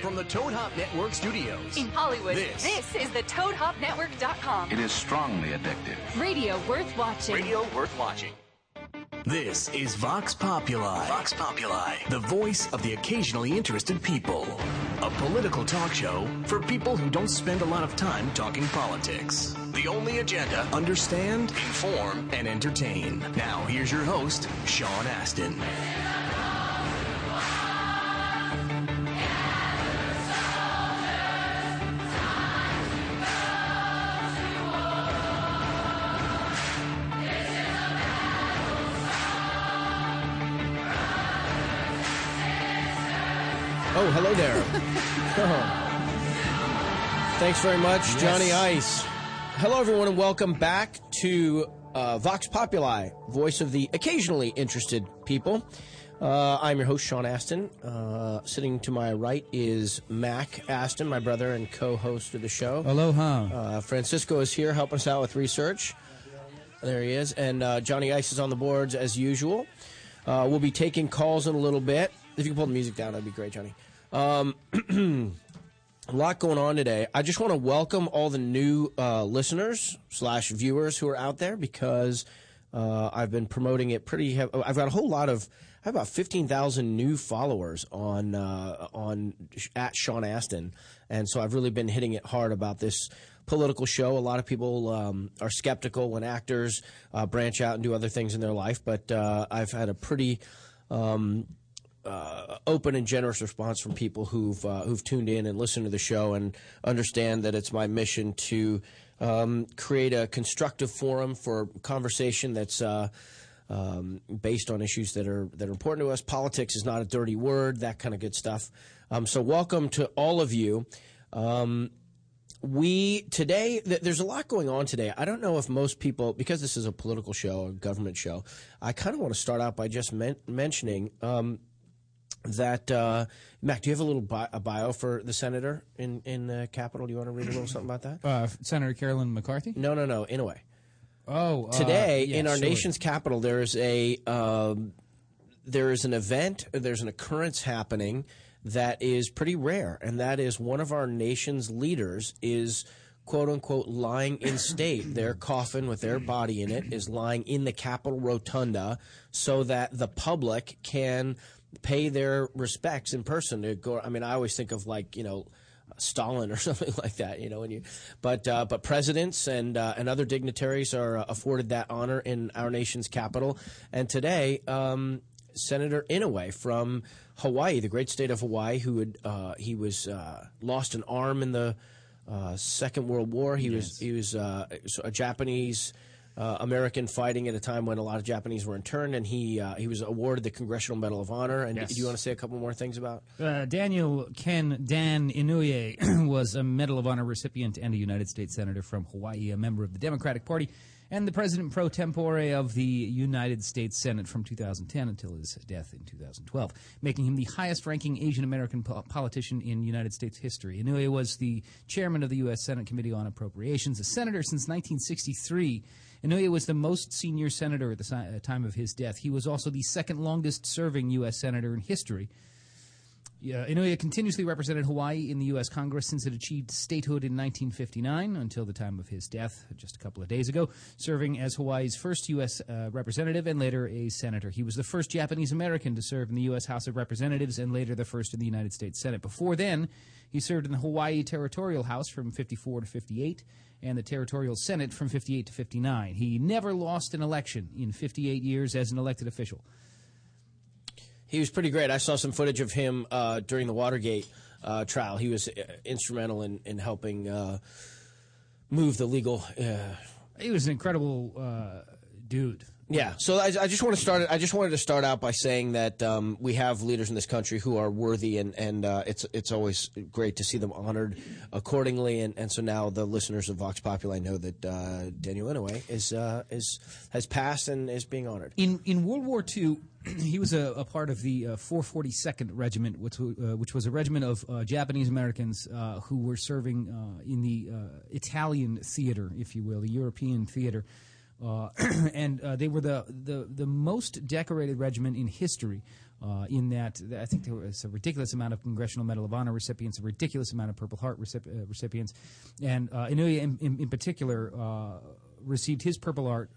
From the Toad Hop Network studios. In Hollywood, This. this, is the ToadHopNetwork.com. It is strongly addictive. Radio worth watching. Radio worth watching. This is Vox Populi. Vox Populi, the voice of the occasionally interested people. A political talk show for people who don't spend a lot of time talking politics. The only agenda understand, inform, and entertain. Now, here's your host, Sean Astin. Hello there. Oh. Thanks very much, Johnny Ice. Hello, everyone, and welcome back to uh, Vox Populi, voice of the occasionally interested people. Uh, I'm your host, Sean Astin. Uh, sitting to my right is Mac Astin, my brother and co-host of the show. Aloha. Uh, Francisco is here helping us out with research. There he is. And uh, Johnny Ice is on the boards as usual. Uh, we'll be taking calls in a little bit. If you can pull the music down, that'd be great, Johnny. Um, a lot going on today. I just want to welcome all the new uh, listeners slash viewers who are out there because uh, I've been promoting it pretty. I've got a whole lot of. I have about fifteen thousand new followers on uh, on at Sean Astin, and so I've really been hitting it hard about this political show. A lot of people um, are skeptical when actors uh, branch out and do other things in their life, but uh, I've had a pretty um, uh, open and generous response from people who've uh, who've tuned in and listened to the show and understand that it's my mission to um, create a constructive forum for conversation that's. Uh, um, based on issues that are that are important to us, politics is not a dirty word. That kind of good stuff. Um, so, welcome to all of you. Um, we today th- there's a lot going on today i don't know if most people because this is a political show a government show i kind of want to start out by just men- mentioning um, that uh, mac do you have a little bi- a bio for the senator in in the capitol do you want to read a little something about that Uh, Senator Carolyn McCarthy. no no no in a way Oh, uh, today yeah, in our sure. nation's capital there is a um, there is an event there's an occurrence happening that is pretty rare and that is one of our nation's leaders is quote unquote lying in state their coffin with their body in it is lying in the capitol rotunda so that the public can pay their respects in person to go i mean i always think of like you know Stalin or something like that, you know. When you, but uh, but presidents and uh, and other dignitaries are uh, afforded that honor in our nation's capital. And today, um, Senator Inouye from Hawaii, the great state of Hawaii, who had uh, he was uh, lost an arm in the uh, Second World War. He was he was uh, a Japanese. Uh, American fighting at a time when a lot of Japanese were interned, and he uh, he was awarded the Congressional Medal of Honor. And Yes. do you want to say a couple more things about? Uh, Daniel Ken Dan Inouye was a Medal of Honor recipient and a United States Senator from Hawaii, a member of the Democratic Party, and the President pro tempore of the United States Senate from 2010 until his death in 2012, making him the highest ranking Asian American po- politician in United States history. Inouye was the chairman of the U.S. Senate Committee on Appropriations, a senator since 1963. Inouye was the most senior senator at the si- uh, time of his death. He was also the second longest serving U.S. senator in history. Inouye continuously represented Hawaii in the U.S. Congress since it achieved statehood in 1959 until the time of his death just a couple of days ago, serving as Hawaii's first U.S. Uh, representative and later a senator. He was the first Japanese American to serve in the U.S. House of Representatives and later the first in the United States Senate. Before then, he served in the Hawaii Territorial House from 54 to 58 and the Territorial Senate from 58 to 59. He never lost an election in 58 years as an elected official. He was pretty great. I saw some footage of him uh, during the Watergate uh, trial. He was uh, instrumental in, in helping uh, move the legal. Uh, He was an incredible uh, dude. yeah. So I, I just want to start. I just wanted to start out by saying that um, we have leaders in this country who are worthy, and and uh, it's it's always great to see them honored accordingly. And, and so now the listeners of Vox Populi know that uh, Daniel Inouye is uh, is has passed and is being honored. In in World War II, he was a, a part of the uh, 442nd Regiment, which, uh, which was a regiment of uh, Japanese Americans uh, who were serving uh, in the Italian theater, if you will, the European theater. And they were the, the, the most decorated regiment in history in that, I think there was a ridiculous amount of Congressional Medal of Honor recipients, a ridiculous amount of Purple Heart recip- recipients, and Inouye in, in, in particular received his Purple Heart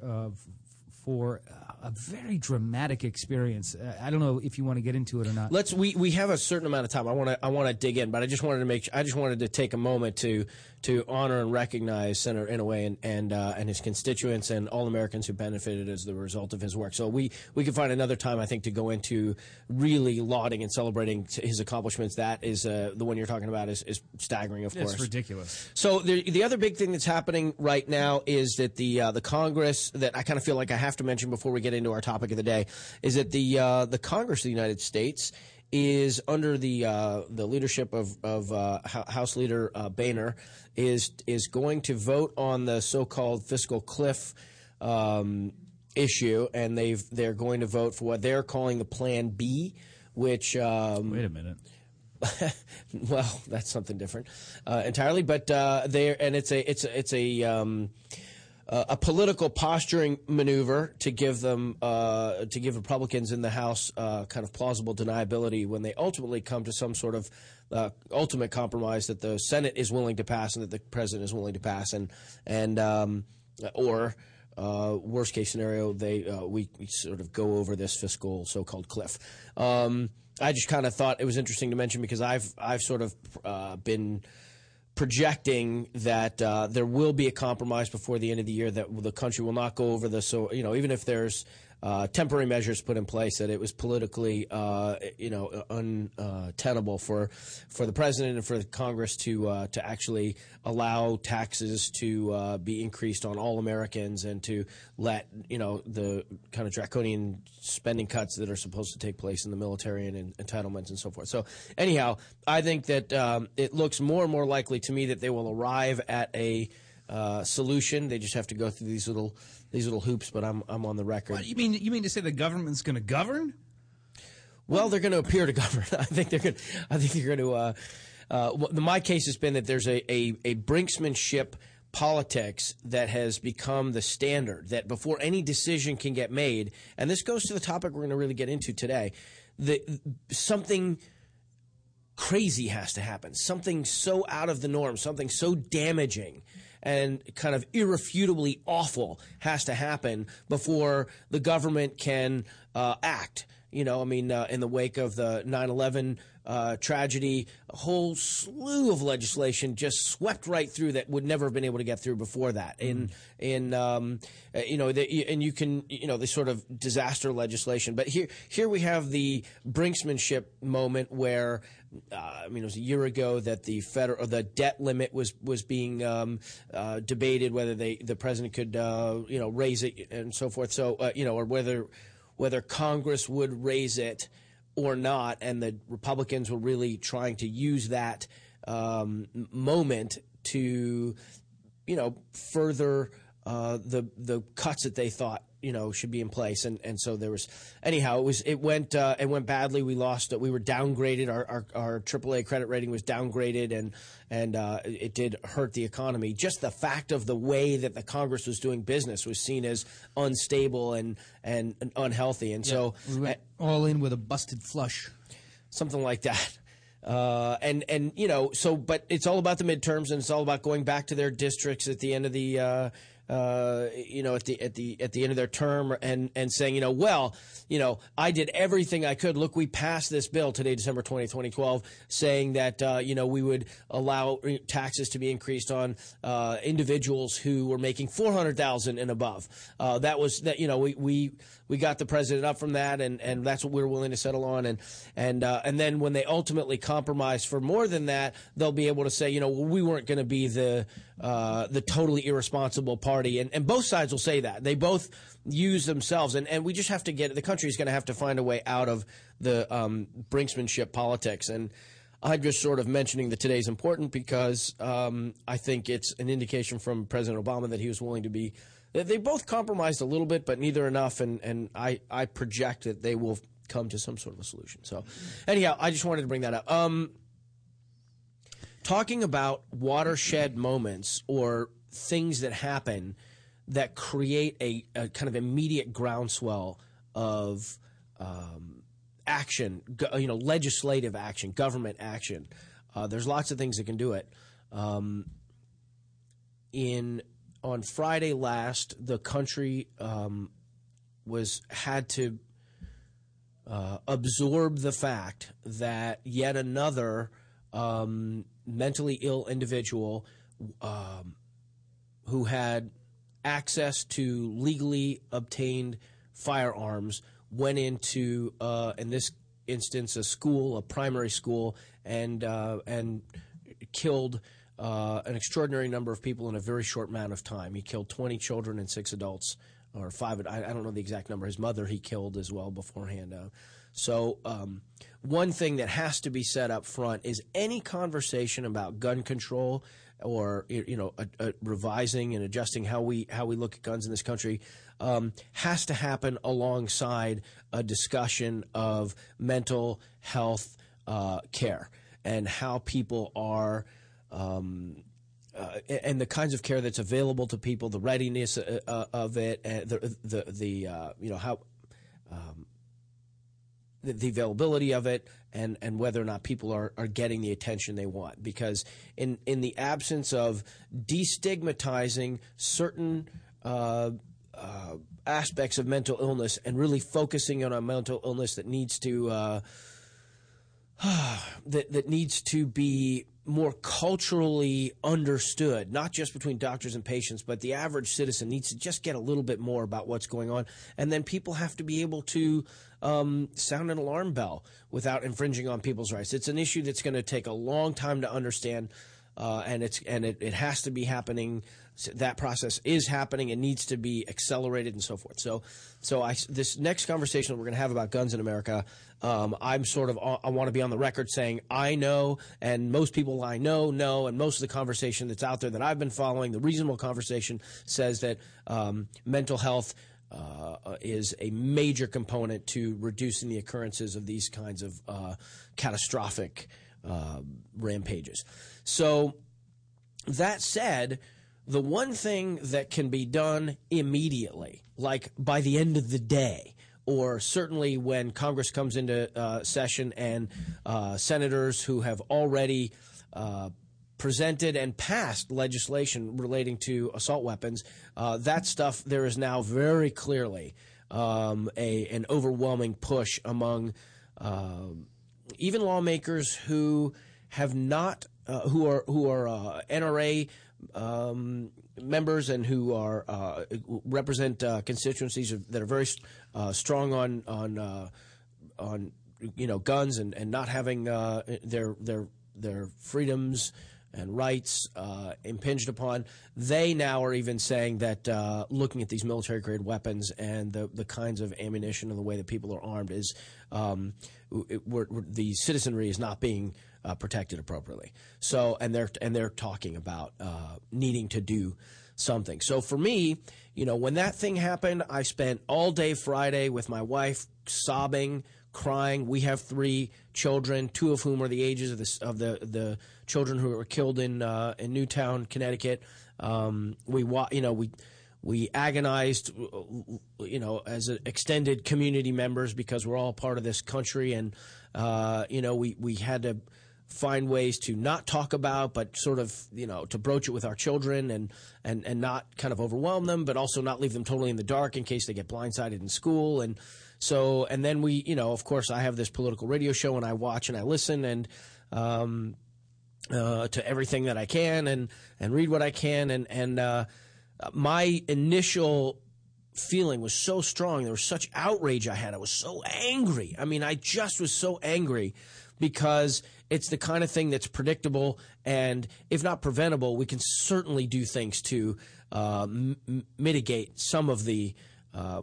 for a very dramatic experience. Uh, I don't know if you want to get into it or not. Let's we, we have a certain amount of time. I want to I want to dig in, but I just wanted to make I just wanted to take a moment to to honor and recognize Senator Inouye and and uh, and his constituents and all Americans who benefited as the result of his work. So we we can find another time I think to go into really lauding and celebrating his accomplishments. That is uh, the one you're talking about is, is staggering, of it's course. ridiculous. So the the other big thing that's happening right now is that the uh, the Congress that I kind of feel like I have to mention before we get into our topic of the day is that the uh, the Congress of the United States is under the uh, the leadership of of uh, House Leader uh, Boehner is is going to vote on the so-called fiscal cliff. Um, issue and they've they're going to vote for what they're calling the plan B which um, Wait a minute. well, that's something different uh, entirely. But uh, there, and it's a it's a, it's a um, uh, a political posturing maneuver to give them uh, to give Republicans in the House uh, kind of plausible deniability when they ultimately come to some sort of uh, ultimate compromise that the Senate is willing to pass and that the president is willing to pass, and and um, or. Uh, worst case scenario, they uh, we, we sort of go over this fiscal so-called cliff. Um, I just kind of thought it was interesting to mention because I've I've sort of been projecting that uh, there will be a compromise before the end of the year that the country will not go over the so you know even if there's uh, temporary measures put in place that it was politically uh, you know untenable for for the president and for the Congress to uh, to actually allow taxes to uh, be increased on all Americans and to let you know the kind of draconian spending cuts that are supposed to take place in the military and in entitlements and so forth. So anyhow, I think that um, it looks more and more likely to me that they will arrive at a uh, solution. They just have to go through these little these little hoops. But I'm I'm on the record. What, you mean you mean to say the government's going to govern? Well, they're going to appear to govern. I think they're going. I think they're going to. Uh, uh, well, my case has been that there's a, a, a brinksmanship politics that has become the standard. That before any decision can get made, and this goes to the topic we're going to really get into today, the something crazy has to happen. Something so out of the norm, something so damaging and kind of irrefutably awful has to happen before the government can uh, act. You know, I mean, uh, in the wake of the 9 11 uh, tragedy, a whole slew of legislation just swept right through that would never have been able to get through before that. In, in um, uh, you know, the, and you can, you know, the sort of disaster legislation. But here, here we have the brinksmanship moment where uh, I mean, it was a year ago that the federal the debt limit was was being um, uh, debated whether they the president could uh, you know raise it and so forth. So uh, you know, or whether whether Congress would raise it or not, and the Republicans were really trying to use that um, moment to you know further uh, the the cuts that they thought you know should be in place. And and so there was anyhow it was it went uh, it went badly. We lost we were downgraded. Our, our our AAA credit rating was downgraded and and uh, it did hurt the economy. Just the fact of the way that the Congress was doing business was seen as unstable and and, and unhealthy. And so We went all in with a busted flush. something like that. Uh, and and you know so but it's all about the midterms and it's all about going back to their districts at the end of the uh, uh, you know at the at the at the end of their term and and saying you know well you know I did everything I could. Look we passed this bill today December 20 2012 saying that uh, you know we would allow taxes to be increased on uh, individuals who were making 400,000 and above. Uh, that was that you know we we we got the president up from that, and, and that's what we're willing to settle on. And and uh, and then when they ultimately compromise for more than that, they'll be able to say, you know, we weren't going to be the uh, the totally irresponsible party. And and both sides will say that they both use themselves, and and we just have to get the country is going to have to find a way out of the um, brinksmanship politics and. I'm just sort of mentioning that today's important because um, I think it's an indication from President Obama that he was willing to be. They both compromised a little bit, but neither enough, and, and I, I project that they will come to some sort of a solution. So, anyhow, I just wanted to bring that up. Um, talking about watershed moments or things that happen that create a, a kind of immediate groundswell of um, action, you know, legislative action, government action. Uh, there's lots of things that can do it. Um, in on Friday last, the country um, was had to uh, absorb the fact that yet another um, mentally ill individual um, who had access to legally obtained firearms went into, uh, in this instance, a school, a primary school, and uh, and killed uh, an extraordinary number of people in a very short amount of time. He killed 20 children and six adults, or five. I, I don't know the exact number. His mother he killed as well beforehand. Uh, so, um, one thing that has to be set up front is any conversation about gun control or you know a, a revising and adjusting how we how we look at guns in this country um, has to happen alongside a discussion of mental health uh, care and how people are. Um, uh, and the kinds of care that's available to people, the readiness uh, uh of it, and the the, the uh, you know how um, the, the, availability of it, and, and whether or not people are, are getting the attention they want. Because in in the absence of destigmatizing certain uh, uh, aspects of mental illness and really focusing on a mental illness that needs to uh, that that needs to be more culturally understood, not just between doctors and patients, but the average citizen needs to just get a little bit more about what's going on, and then people have to be able to um, sound an alarm bell without infringing on people's rights. It's an issue that's going to take a long time to understand, uh, and it's and it, it has to be happening that process is happening and needs to be accelerated and so forth. So, so I, this next conversation that we're going to have about guns in America, um, I'm sort of I want to be on the record saying I know, and most people I know know, and most of the conversation that's out there that I've been following, the reasonable conversation says that um, mental health. Uh, is a major component to reducing the occurrences of these kinds of uh, catastrophic uh, rampages. So, that said, the one thing that can be done immediately, like by the end of the day, or certainly when Congress comes into uh, session and uh, senators who have already uh, presented and passed legislation relating to assault weapons, uh, that stuff there is now very clearly um, a an overwhelming push among uh, even lawmakers who have not uh, who are who are NRA um, members and who are uh, represent uh, constituencies that are very uh, strong on on uh, on you know guns and, and not having uh, their their their freedoms and rights uh, impinged upon. They now are even saying that looking at these military grade weapons and the the kinds of ammunition and the way that people are armed is um, it, we're, we're, the citizenry is not being uh, protected appropriately. So, and they're and they're talking about uh, needing to do something. So for me, you know, when that thing happened, I spent all day Friday with my wife sobbing, crying. We have three children, two of whom are the ages of the of the the children who were killed in uh, in Newtown, Connecticut. Um, we you know we we agonized, you know, as extended community members because we're all part of this country, and uh, you know, we we had to find ways to not talk about, but sort of, you know, to broach it with our children and, and, and not kind of overwhelm them, but also not leave them totally in the dark in case they get blindsided in school. And so, and then we, you know, of course, I have this political radio show and I watch and I listen and, um, uh, to everything that I can and, and read what I can. And, and, uh, my initial feeling was so strong. There was such outrage I had. I was so angry. I mean, I just was so angry because it's the kind of thing that's predictable and if not preventable, we can certainly do things to uh, m- mitigate some of the. Uh,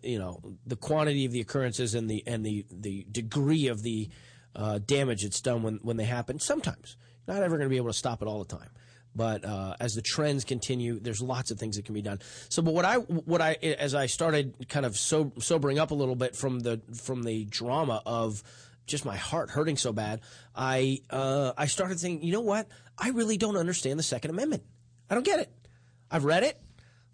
you know the quantity of the occurrences and the and the the degree of the uh, damage it's done when when they happen. Sometimes not ever going to be able to stop it all the time, but uh, as the trends continue, there's lots of things that can be done. So, but what I what I as I started kind of so, sobering up a little bit from the from the drama of just my heart hurting so bad, I uh, I started thinking, you know what? I really don't understand the Second Amendment. I don't get it. I've read it.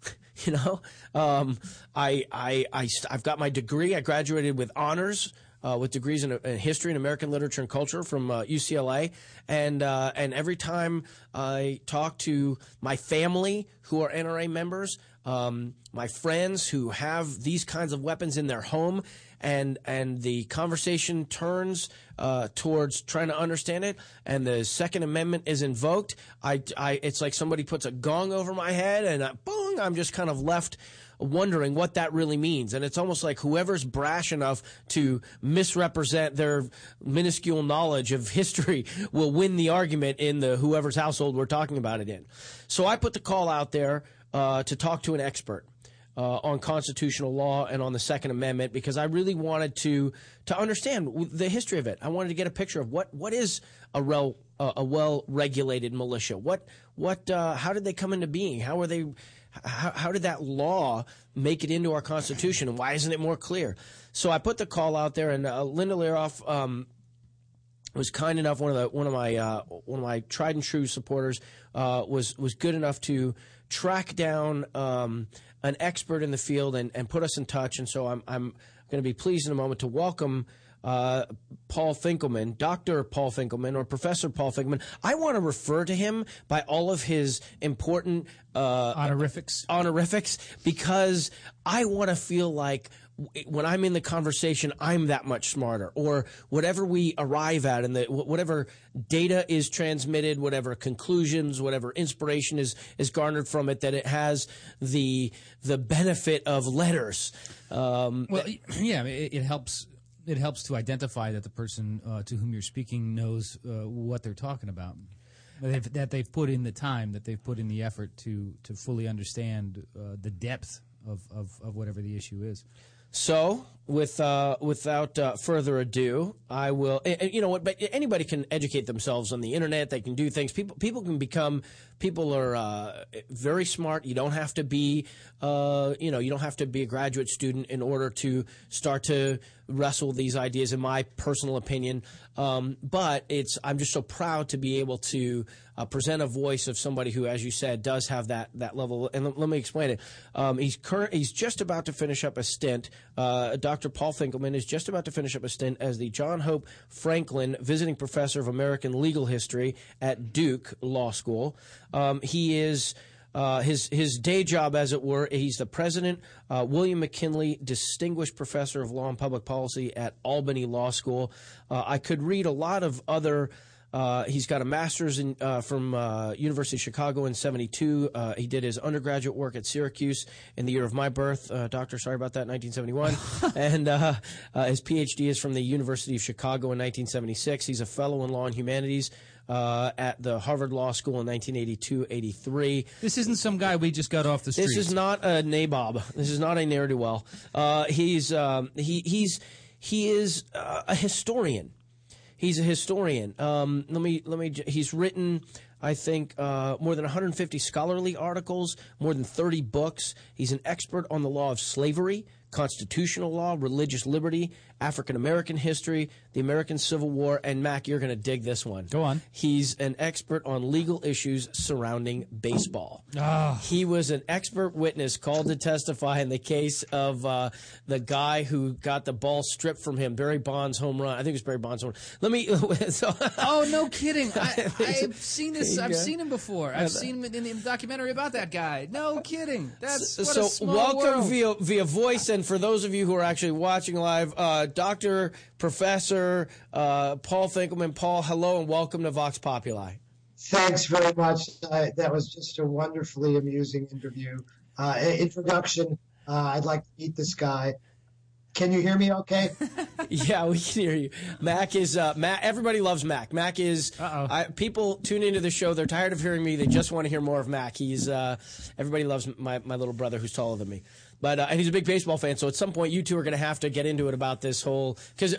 You know, um, I, I, I, I've got my degree. I graduated with honors. Uh, with degrees in, in history and American literature and culture from uh, UCLA, and uh, and every time I talk to my family who are NRA members, um, my friends who have these kinds of weapons in their home, and and the conversation turns uh, towards trying to understand it, and the Second Amendment is invoked. I, I it's like somebody puts a gong over my head, and I, boom, I'm just kind of left wondering what that really means. And it's almost like whoever's brash enough to misrepresent their minuscule knowledge of history will win the argument in the whoever's household we're talking about it in. So I put the call out there uh, to talk to an expert. Uh, on constitutional law and on the Second Amendment because I really wanted to to understand the history of it. I wanted to get a picture of what what is a rel, uh, a well regulated militia. What what uh, how did they come into being? How were they? How, how did that law make it into our Constitution, why isn't it more clear? So I put the call out there, and uh, Linda Leroff um, was kind enough. One of the one of my uh, one of my tried and true supporters uh, was was good enough to track down um, an expert in the field and, and put us in touch. And so I'm I'm going to be pleased in a moment to welcome. Uh, Paul Finkelman, Dr. Paul Finkelman, or Professor Paul Finkelman. I want to refer to him by all of his important uh, Honorifics. honorifics because I want to feel like when I'm in the conversation, I'm that much smarter, or whatever we arrive at, and whatever data is transmitted, whatever conclusions, whatever inspiration is is garnered from it, that it has the the benefit of letters. Um, Well, yeah, it, it helps. It helps to identify that the person uh, to whom you're speaking knows uh, what they're talking about. That they've, that they've put in the time, that they've put in the effort to to fully understand uh, the depth of, of, of whatever the issue is. So, with uh, without uh, further ado, I will. you know what? But anybody can educate themselves on the internet. They can do things. People people can become. People are uh, very smart. You don't have to be. Uh, you know, you don't have to be a graduate student in order to start to wrestle these ideas. In my personal opinion, um, but it's. I'm just so proud to be able to uh, present a voice of somebody who, as you said, does have that that level. And let, let me explain it. Um, he's current. He's just about to finish up a stint. Uh, Dr. Paul Finkelman is just about to finish up a stint as the John Hope Franklin Visiting Professor of American Legal History at Duke Law School. Um, he is. Uh, his his day job, as it were, he's the president, uh, William McKinley Distinguished Professor of Law and Public Policy at Albany Law School. Uh, I could read a lot of other. Uh, he's got a master's in, uh, from uh, University of Chicago in '72. Uh, he did his undergraduate work at Syracuse in the year of my birth. Uh, doctor, sorry about that, 1971. and uh, uh, his PhD is from the University of Chicago in 1976. He's a fellow in law and humanities uh, at the Harvard Law School in 1982-83. This isn't some guy we just got off the street. This is not a nabob. This is not a ne'er do well. Uh, he's um, he he's he is uh, a historian. He's a historian. Um, let me let me. He's written. I think uh, more than 150 scholarly articles, more than 30 books. He's an expert on the law of slavery, constitutional law, religious liberty, African American history, the American Civil War, and Mac, you're going to dig this one. Go on. He's an expert on legal issues surrounding baseball. He was an expert witness called to testify in the case of uh, the guy who got the ball stripped from him, Barry Bonds home run. I think it was Barry Bonds home run. Let me. so, Oh no, kidding! I, I've seen this. I've seen him before. I've seen him in, the documentary about that guy. No kidding. That's so welcome world. via via voice, and for those of you who are actually watching live, uh, Doctor Professor uh, Paul Finkelman. Paul, hello and welcome to Vox Populi. Thanks very much. Uh, that was just a wonderfully amusing interview. Uh, introduction. Uh, I'd like to meet this guy. Can you hear me okay? Yeah, we can hear you. Mac is uh, Mac. Everybody loves Mac. Mac is. I, people tune into the show. They're tired of hearing me. They just want to hear more of Mac. He's. Uh, everybody loves my, my little brother who's taller than me. But uh, and he's a big baseball fan. So at some point, you two are going to have to get into it about this whole because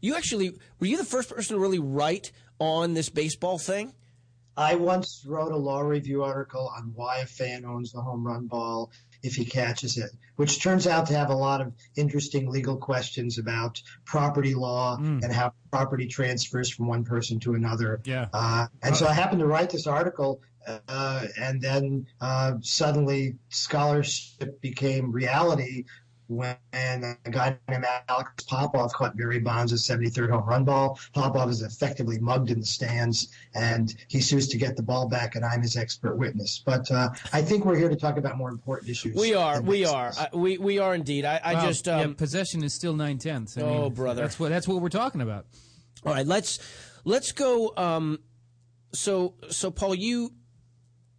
you actually were you the first person to really write on this baseball thing. I once wrote a law review article on why a fan owns the home run ball. if he catches it, which turns out to have a lot of interesting legal questions about property law Mm. and how property transfers from one person to another. Yeah. Uh, and so I happened to write this article, uh, and then uh, suddenly scholarship became reality when a guy named Alex Popov caught Barry Bonds' 73rd home run ball. Popov is effectively mugged in the stands, and he sues to get the ball back, and I'm his expert witness. But uh, I think we're here to talk about more important issues. We are, we are, I, we we are indeed. I, I Well, just yeah, um, possession is still nine tenths. Oh, brother. that's what that's what we're talking about. All right, let's let's go. Um, so so Paul, you y-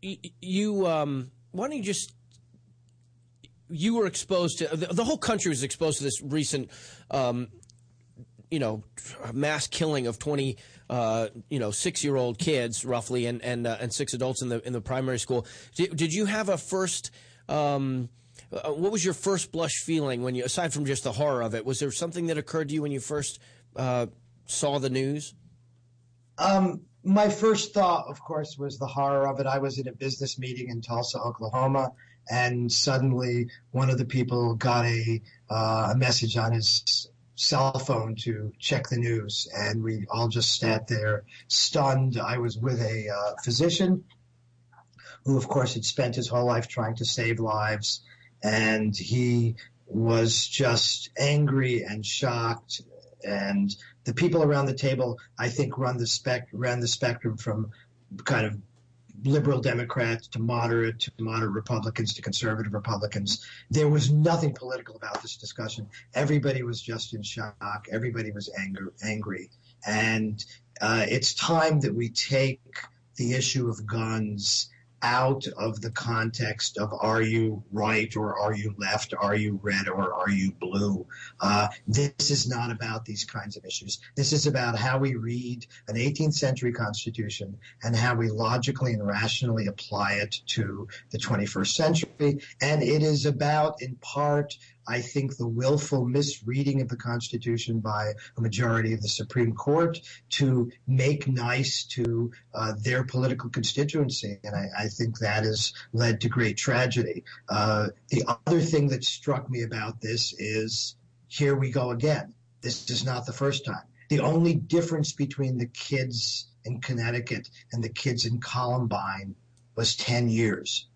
you um, why don't you just you were exposed to the, the whole country was exposed to this recent. Um, you know, mass killing of twenty, uh, you know, six-year-old kids roughly, and and uh, and six adults in the in the primary school. Did, did you have a first? Um, uh, what was your first blush feeling when you, aside from just the horror of it, was there something that occurred to you when you first uh, saw the news? Um, my first thought, of course, was the horror of it. I was in a business meeting in Tulsa, Oklahoma, and suddenly one of the people got a uh, a message on his cell phone to check the news, and we all just sat there stunned. I was with a uh, physician who, of course, had spent his whole life trying to save lives, and he was just angry and shocked and the people around the table, I think, run the spec ran the spectrum from kind of liberal Democrats to moderate to moderate Republicans to conservative Republicans. There was nothing political about this discussion. Everybody was just in shock. Everybody was anger, angry, and uh, it's time that we take the issue of guns out of the context of are you right or are you left, are you red or are you blue. Uh, this is not about these kinds of issues. This is about how we read an 18th century constitution and how we logically and rationally apply it to the 21st century. And it is about, in part, I think the willful misreading of the Constitution by a majority of the Supreme Court to make nice to uh, their political constituency. And I, I, think that has led to great tragedy. Uh, the other thing that struck me about this is here we go again. This is not the first time. The only difference between the kids in Connecticut and the kids in Columbine was 10 years.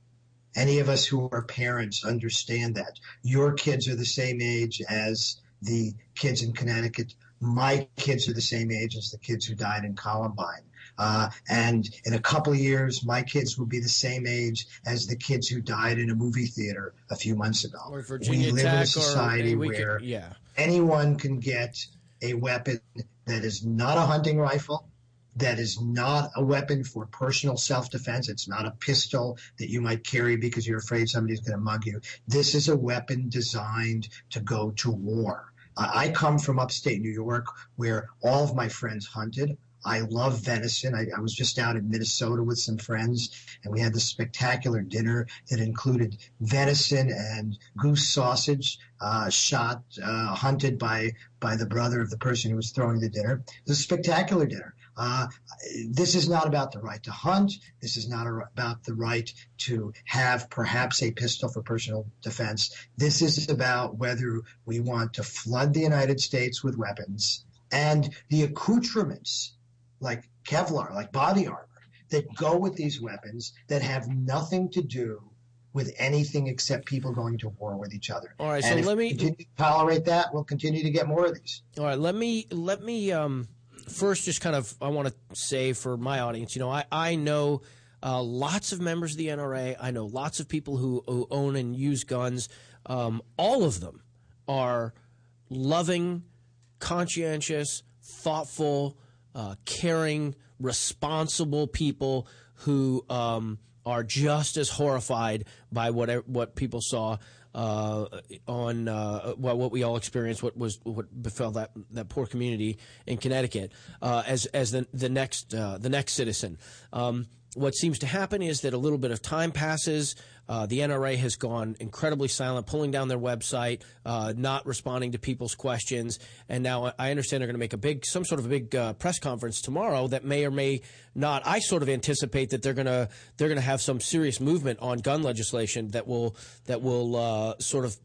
Any of us who are parents understand that. Your kids are the same age as the kids in Connecticut. My kids are the same age as the kids who died in Columbine. Uh, and in a couple of years, my kids will be the same age as the kids who died in a movie theater a few months ago. Or Virginia we live Tech in a society or, where could, yeah. anyone can get a weapon that is not a hunting rifle, that is not a weapon for personal self-defense. It's not a pistol that you might carry because you're afraid somebody's going to mug you. This is a weapon designed to go to war. I come from upstate New York where all of my friends hunted. I love venison. I, I, was just out in Minnesota with some friends, and we had this spectacular dinner that included venison and goose sausage, uh, shot, uh, hunted by by the brother of the person who was throwing the dinner. It was a spectacular dinner. Uh, this is not about the right to hunt. This is not a, about the right to have perhaps a pistol for personal defense. This is about whether we want to flood the United States with weapons and the accoutrements like Kevlar, like body armor, that go with these weapons that have nothing to do with anything except people going to war with each other. All right, and so let me to tolerate that. We'll continue to get more of these. All right, let me let me um, first just kind of I want to say for my audience, you know, I I know. Uh, lots of members of the NRA. I know lots of people who, who own and use guns. Um, all of them are loving, conscientious, thoughtful, uh, caring, responsible people who um, are just as horrified by what what people saw on uh, well, what we all experienced, what was what befell that that poor community in Connecticut, uh, as as the the next uh, the next citizen. Um, what seems to happen is that a little bit of time passes. Uh, the NRA has gone incredibly silent, pulling down their website, uh, not responding to people's questions. And now I understand they're going to make a big, some sort of a big uh, press conference tomorrow that may or may not. I sort of anticipate that they're going to they're going to have some serious movement on gun legislation that will that will uh, sort of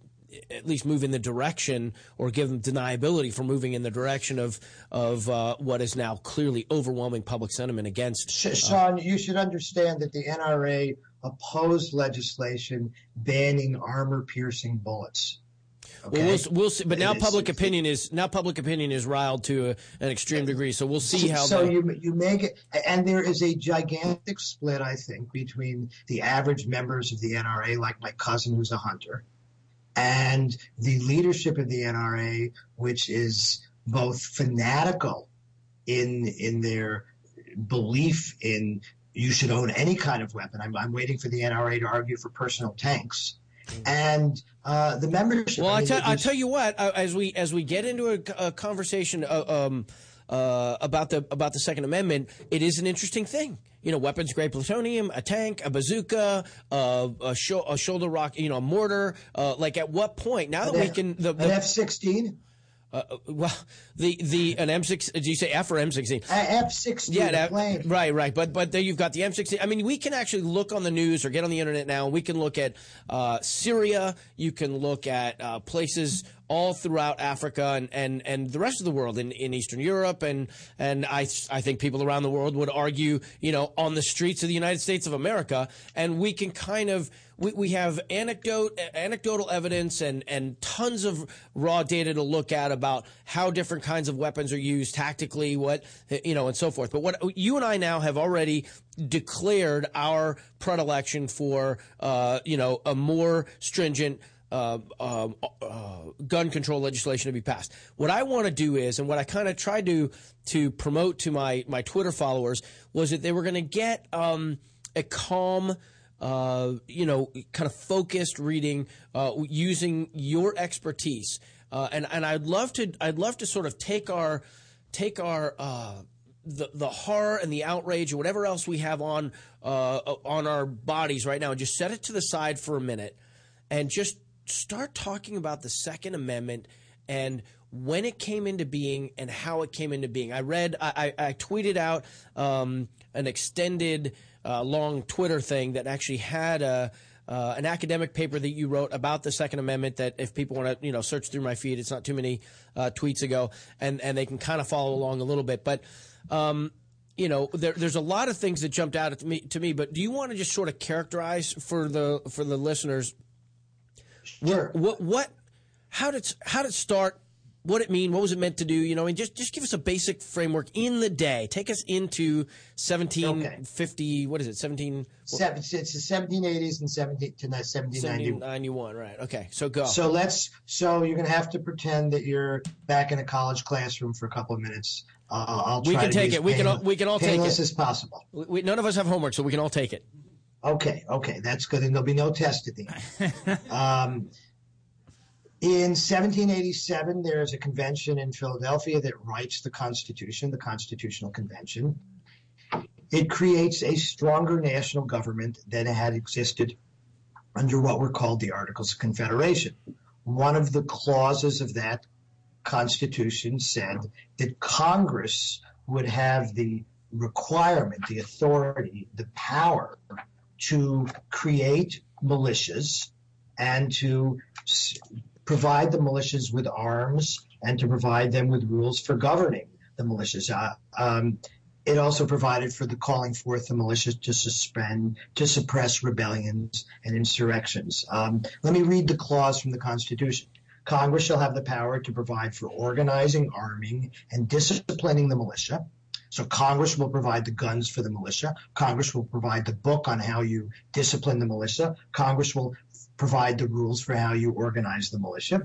at least move in the direction or give them deniability for moving in the direction of of uh, what is now clearly overwhelming public sentiment against. Sean, you should understand that the NRA opposed legislation banning armor-piercing bullets. Okay. Well, we'll, we'll see, but now public opinion is now public opinion is riled to a, an extreme degree. So we'll see how. So you you make it, and there is a gigantic split, I think, between the average members of the NRA, like my cousin who's a hunter, and the leadership of the NRA, which is both fanatical in in their belief in you should own any kind of weapon. I'm, I'm waiting for the NRA to argue for personal tanks. And uh, the membership. Well, I, mean, I, tell you what, uh, as we as we get into a, a conversation uh, um, uh, about the about the Second Amendment, it is an interesting thing. You know, weapons grade plutonium, a tank, a bazooka, uh, a, sh- a, shoulder rock, you know, a mortar. Uh, like, at what point now that an we can the, the F sixteen? Uh, well, the the an M6. Did you say F or M16? F16. Yeah, that, right, right. But but there you've got the M16. I mean, we can actually look on the news or get on the internet now. We can look at uh, Syria. You can look at uh, places all throughout Africa and, and, and the rest of the world in, in Eastern Europe. And, and I, I think people around the world would argue, you know, on the streets of the United States of America. And we can kind of, we, we have anecdote, anecdotal evidence and, and tons of raw data to look at about how different kinds of weapons are used tactically, what, you know, and so forth. But what you and I now have already declared our predilection for, uh, you know, a more stringent, uh, uh, uh, gun control legislation to be passed. What I want to do is, and what I kind of tried to to promote to my my Twitter followers was that they were going to get um, a calm. Uh, you know, kind of focused reading uh, using your expertise, Uh, and and I'd love to I'd love to sort of take our take our the the horror and the outrage or whatever else we have on uh, on our bodies right now, and just set it to the side for a minute, and just start talking about the Second Amendment and when it came into being and how it came into being. I read, I, I, I tweeted out um, an extended, uh, long Twitter thing that actually had a. Uh, an academic paper that you wrote about the Second Amendment. That if people want to, you know, search through my feed, it's not too many uh, tweets ago, and and they can kind of follow along a little bit. But um, you know, there, there's a lot of things that jumped out at me to me. But do you want to just sort of characterize for the for the listeners Sure. What, what, how did, how did start? What it mean? What was it meant to do? You know, and just, just give us a basic framework in the day. Take us into 1750, okay. what is it, 17? Seven, it's the 1780s and 17 to 1791. right. Okay, so go. So let's, so you're going to have to pretend that you're back in a college classroom for a couple of minutes. Uh, I'll we can take it. We can all, we can all take it. as possible. We, none of us have homework, so we can all take it. Okay, okay, that's good. And there'll be no test at the end. um, in 1787, there is a convention in Philadelphia that writes the Constitution, the Constitutional Convention. It creates a stronger national government than had existed under what were called the Articles of Confederation. One of the clauses of that Constitution said that Congress would have the requirement, the authority, the power to create militias and to provide the militias with arms and to provide them with rules for governing the militias. Uh, um, it also provided for the calling forth the militias to suspend, to suppress rebellions and insurrections. Um, let me read the clause from the Constitution. Congress shall have the power to provide for organizing, arming, and disciplining the militia, so Congress will provide the guns for the militia. Congress will provide the book on how you discipline the militia. Congress will provide the rules for how you organize the militia.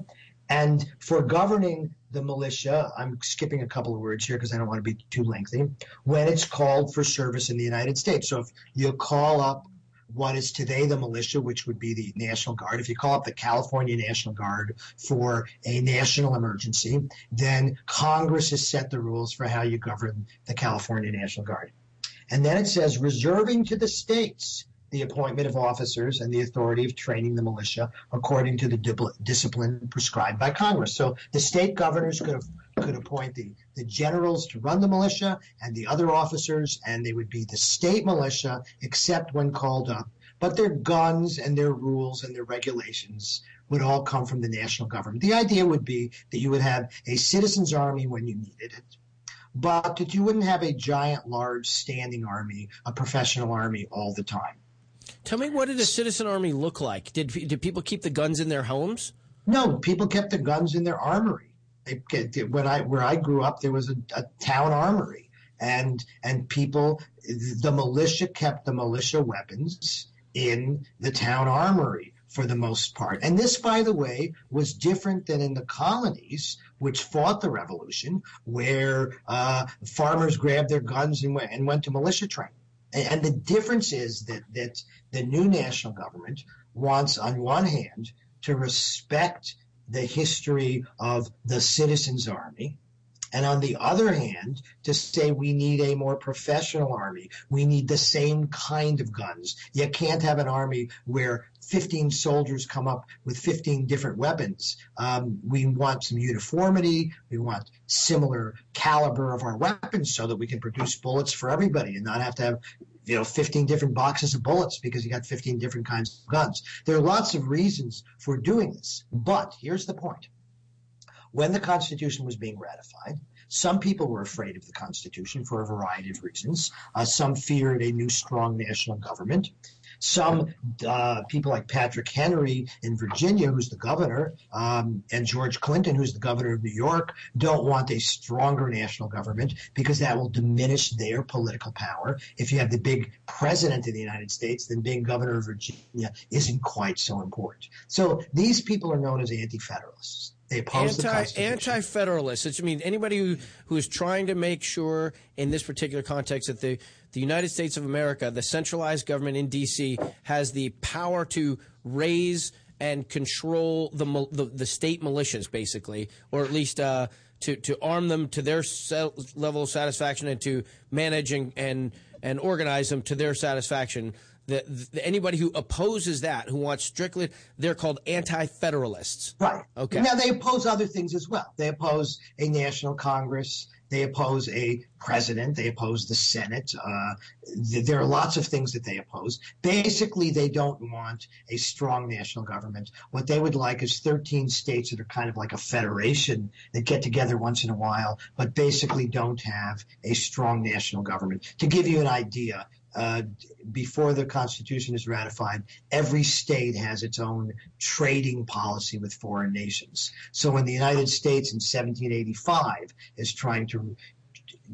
And for governing the militia, I'm skipping a couple of words here because I don't want to be too lengthy, when it's called for service in the United States. So if you call up what is today the militia, which would be the National Guard. If you call up the California National Guard for a national emergency, then Congress has set the rules for how you govern the California National Guard. And then it says reserving to the states the appointment of officers and the authority of training the militia according to the discipline prescribed by Congress. So the state governors could have, could appoint the, the generals to run the militia and the other officers, and they would be the state militia except when called up. But their guns and their rules and their regulations would all come from the national government. The idea would be that you would have a citizens' army when you needed it, but that you wouldn't have a giant, large standing army, a professional army all the time. Tell me, what did a citizen army look like? Did did people keep the guns in their homes? No, people kept the guns in their armory. They, when I where I grew up, there was a, a town armory, and and people, the militia kept the militia weapons in the town armory for the most part. And this, by the way, was different than in the colonies, which fought the revolution, where uh, farmers grabbed their guns and went, and went to militia training. And the difference is that, that the new national government wants, on one hand, to respect the history of the citizens' army, and on the other hand, to say we need a more professional army. We need the same kind of guns. You can't have an army where 15 soldiers come up with 15 different weapons. Um, we want some uniformity. We want similar caliber of our weapons so that we can produce bullets for everybody and not have to have you know 15 different boxes of bullets because you got 15 different kinds of guns. There are lots of reasons for doing this, but here's the point when the Constitution was being ratified, some people were afraid of the Constitution for a variety of reasons. Uh, some feared a new strong national government. Some uh, people like Patrick Henry in Virginia, who's the governor, um, and George Clinton, who's the governor of New York, don't want a stronger national government because that will diminish their political power. If you have the big president of the United States, then being governor of Virginia isn't quite so important. So these people are known as anti-federalists. They oppose anti. Anti-federalists. I mean, anybody who, who is trying to make sure, in this particular context, that the the United States of America, the centralized government in D.C., has the power to raise and control the the, the state militias, basically, or at least uh, to to arm them to their level of satisfaction and to manage and and, and organize them to their satisfaction the, the, anybody who opposes that, who wants strictly, they're called anti-federalists. Right. Okay. Now they oppose other things as well. They oppose a national Congress. They oppose a president. They oppose the Senate. Uh, th- there are lots of things that they oppose. Basically, they don't want a strong national government. What they would like is 13 states that are kind of like a federation that get together once in a while, but basically don't have a strong national government. To give you an idea, uh, before the Constitution is ratified, every state has its own trading policy with foreign nations. So when the United States in 1785 is trying to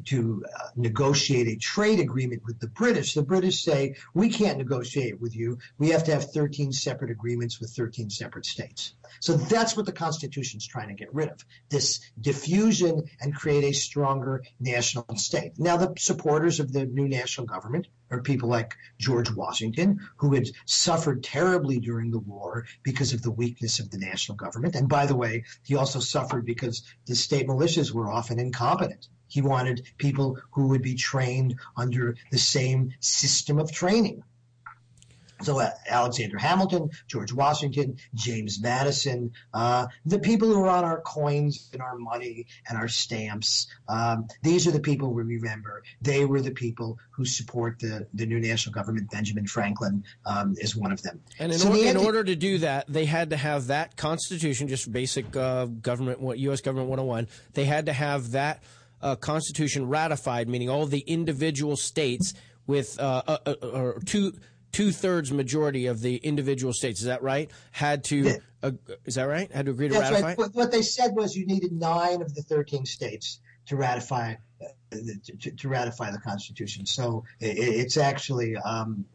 to uh, negotiate a trade agreement with the British, the British say, we can't negotiate with you. We have to have 13 separate agreements with 13 separate states. So that's what the Constitution is trying to get rid of this diffusion and create a stronger national state. Now, the supporters of the new national government are people like George Washington, who had suffered terribly during the war because of the weakness of the national government. And by the way, he also suffered because the state militias were often incompetent. He wanted people who would be trained under the same system of training. So uh, Alexander Hamilton, George Washington, James Madison, uh, the people who are on our coins and our money and our stamps, um, these are the people we remember. They were the people who support the, the new national government. Benjamin Franklin um, is one of them. And in, so or, in order to do that, they had to have that Constitution, just basic uh, government, U.S. government 101. They had to have that – uh, Constitution ratified, meaning all the individual states with uh, uh, uh or two two thirds majority of the individual states. Is that right? Had to. Uh, is that right? Had to agree to That's ratify. Right. What they said was you needed nine of the thirteen states to ratify uh, to, to, ratify the Constitution. So it, it's actually um,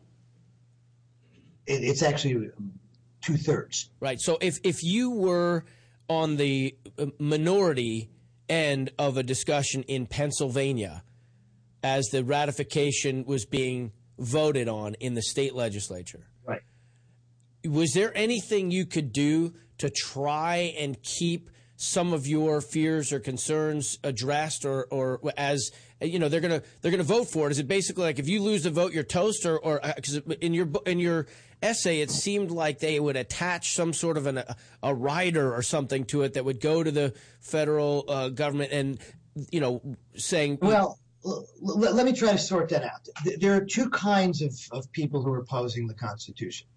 it, it's actually two thirds. Right. So if if you were on the minority end of a discussion in Pennsylvania as the ratification was being voted on in the state legislature. Right. Was there anything you could do to try and keep some of your fears or concerns addressed or, or as you know they're gonna they're gonna vote for it. Is it basically like if you lose the vote, you're toast, or or uh, because in your in your essay, it seemed like they would attach some sort of an, a, rider or something to it that would go to the federal uh, government and you know saying well. L- let me try to sort that out. There are two kinds of, of people who are opposing the Constitution.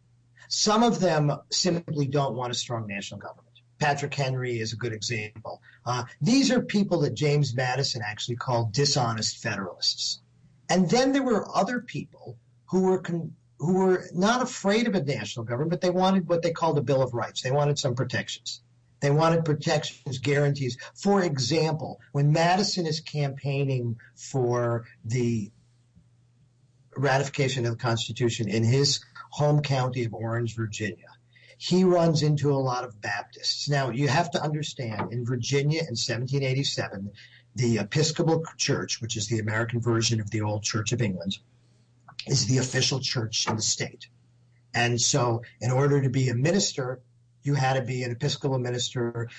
Some of them simply don't want a strong national government. Patrick Henry is a good example. Uh, these are people that James Madison actually called dishonest Federalists. And then there were other people who were con- who were not afraid of a national government, but they wanted what they called a Bill of Rights. They wanted some protections. They wanted protections, guarantees. For example, when Madison is campaigning for the ratification of the Constitution in his home county of Orange, Virginia, he runs into a lot of Baptists. Now, you have to understand, in Virginia in 1787, the Episcopal Church, which is the American version of the old Church of England, is the official church in the state. And so, in order to be a minister, you had to be an Episcopal minister.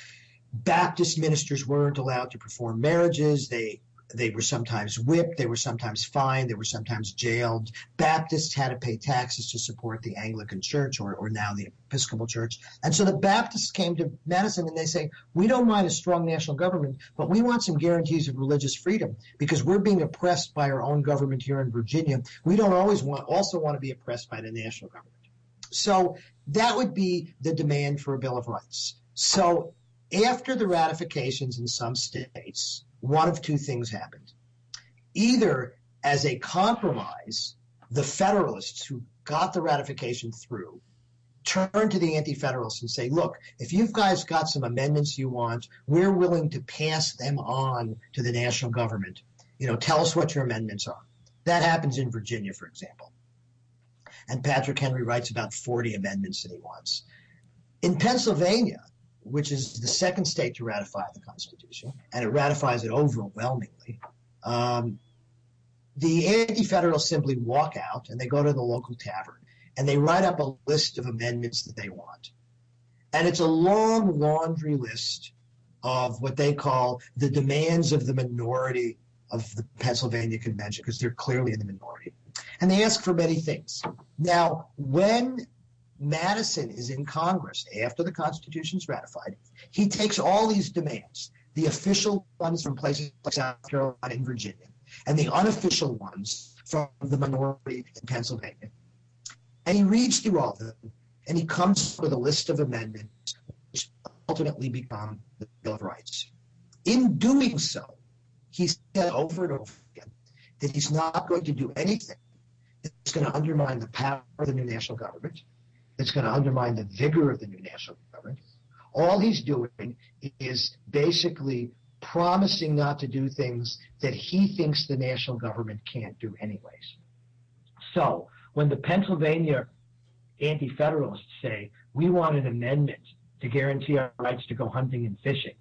Baptist ministers weren't allowed to perform marriages. They they were sometimes whipped, they were sometimes fined, they were sometimes jailed. Baptists had to pay taxes to support the Anglican Church or, or now the Episcopal Church. And so the Baptists came to Madison and they say, we don't mind a strong national government, but we want some guarantees of religious freedom because we're being oppressed by our own government here in Virginia. We don't always want, also want to be oppressed by the national government. So that would be the demand for a Bill of Rights. So after the ratifications in some states, one of two things happened. Either as a compromise, the Federalists who got the ratification through turn to the anti-federalists and say, look, if you guys got some amendments you want, we're willing to pass them on to the national government. You know, tell us what your amendments are. That happens in Virginia, for example. And Patrick Henry writes about 40 amendments that he wants. In Pennsylvania, which is the second state to ratify the Constitution, and it ratifies it overwhelmingly. Um, the anti-federalists simply walk out and they go to the local tavern and they write up a list of amendments that they want. And it's a long laundry list of what they call the demands of the minority of the Pennsylvania Convention, because they're clearly in the minority. And they ask for many things. Now, when Madison is in Congress after the Constitution is ratified. He takes all these demands, the official ones from places like South Carolina and Virginia, and the unofficial ones from the minority in Pennsylvania. And he reads through all of them, and he comes with a list of amendments which ultimately become the Bill of Rights. In doing so, he said over and over again that he's not going to do anything that's going to undermine the power of the new national government that's going to undermine the vigor of the new national government. All he's doing is basically promising not to do things that he thinks the national government can't do anyways. So when the Pennsylvania anti-federalists say, we want an amendment to guarantee our rights to go hunting and fishing,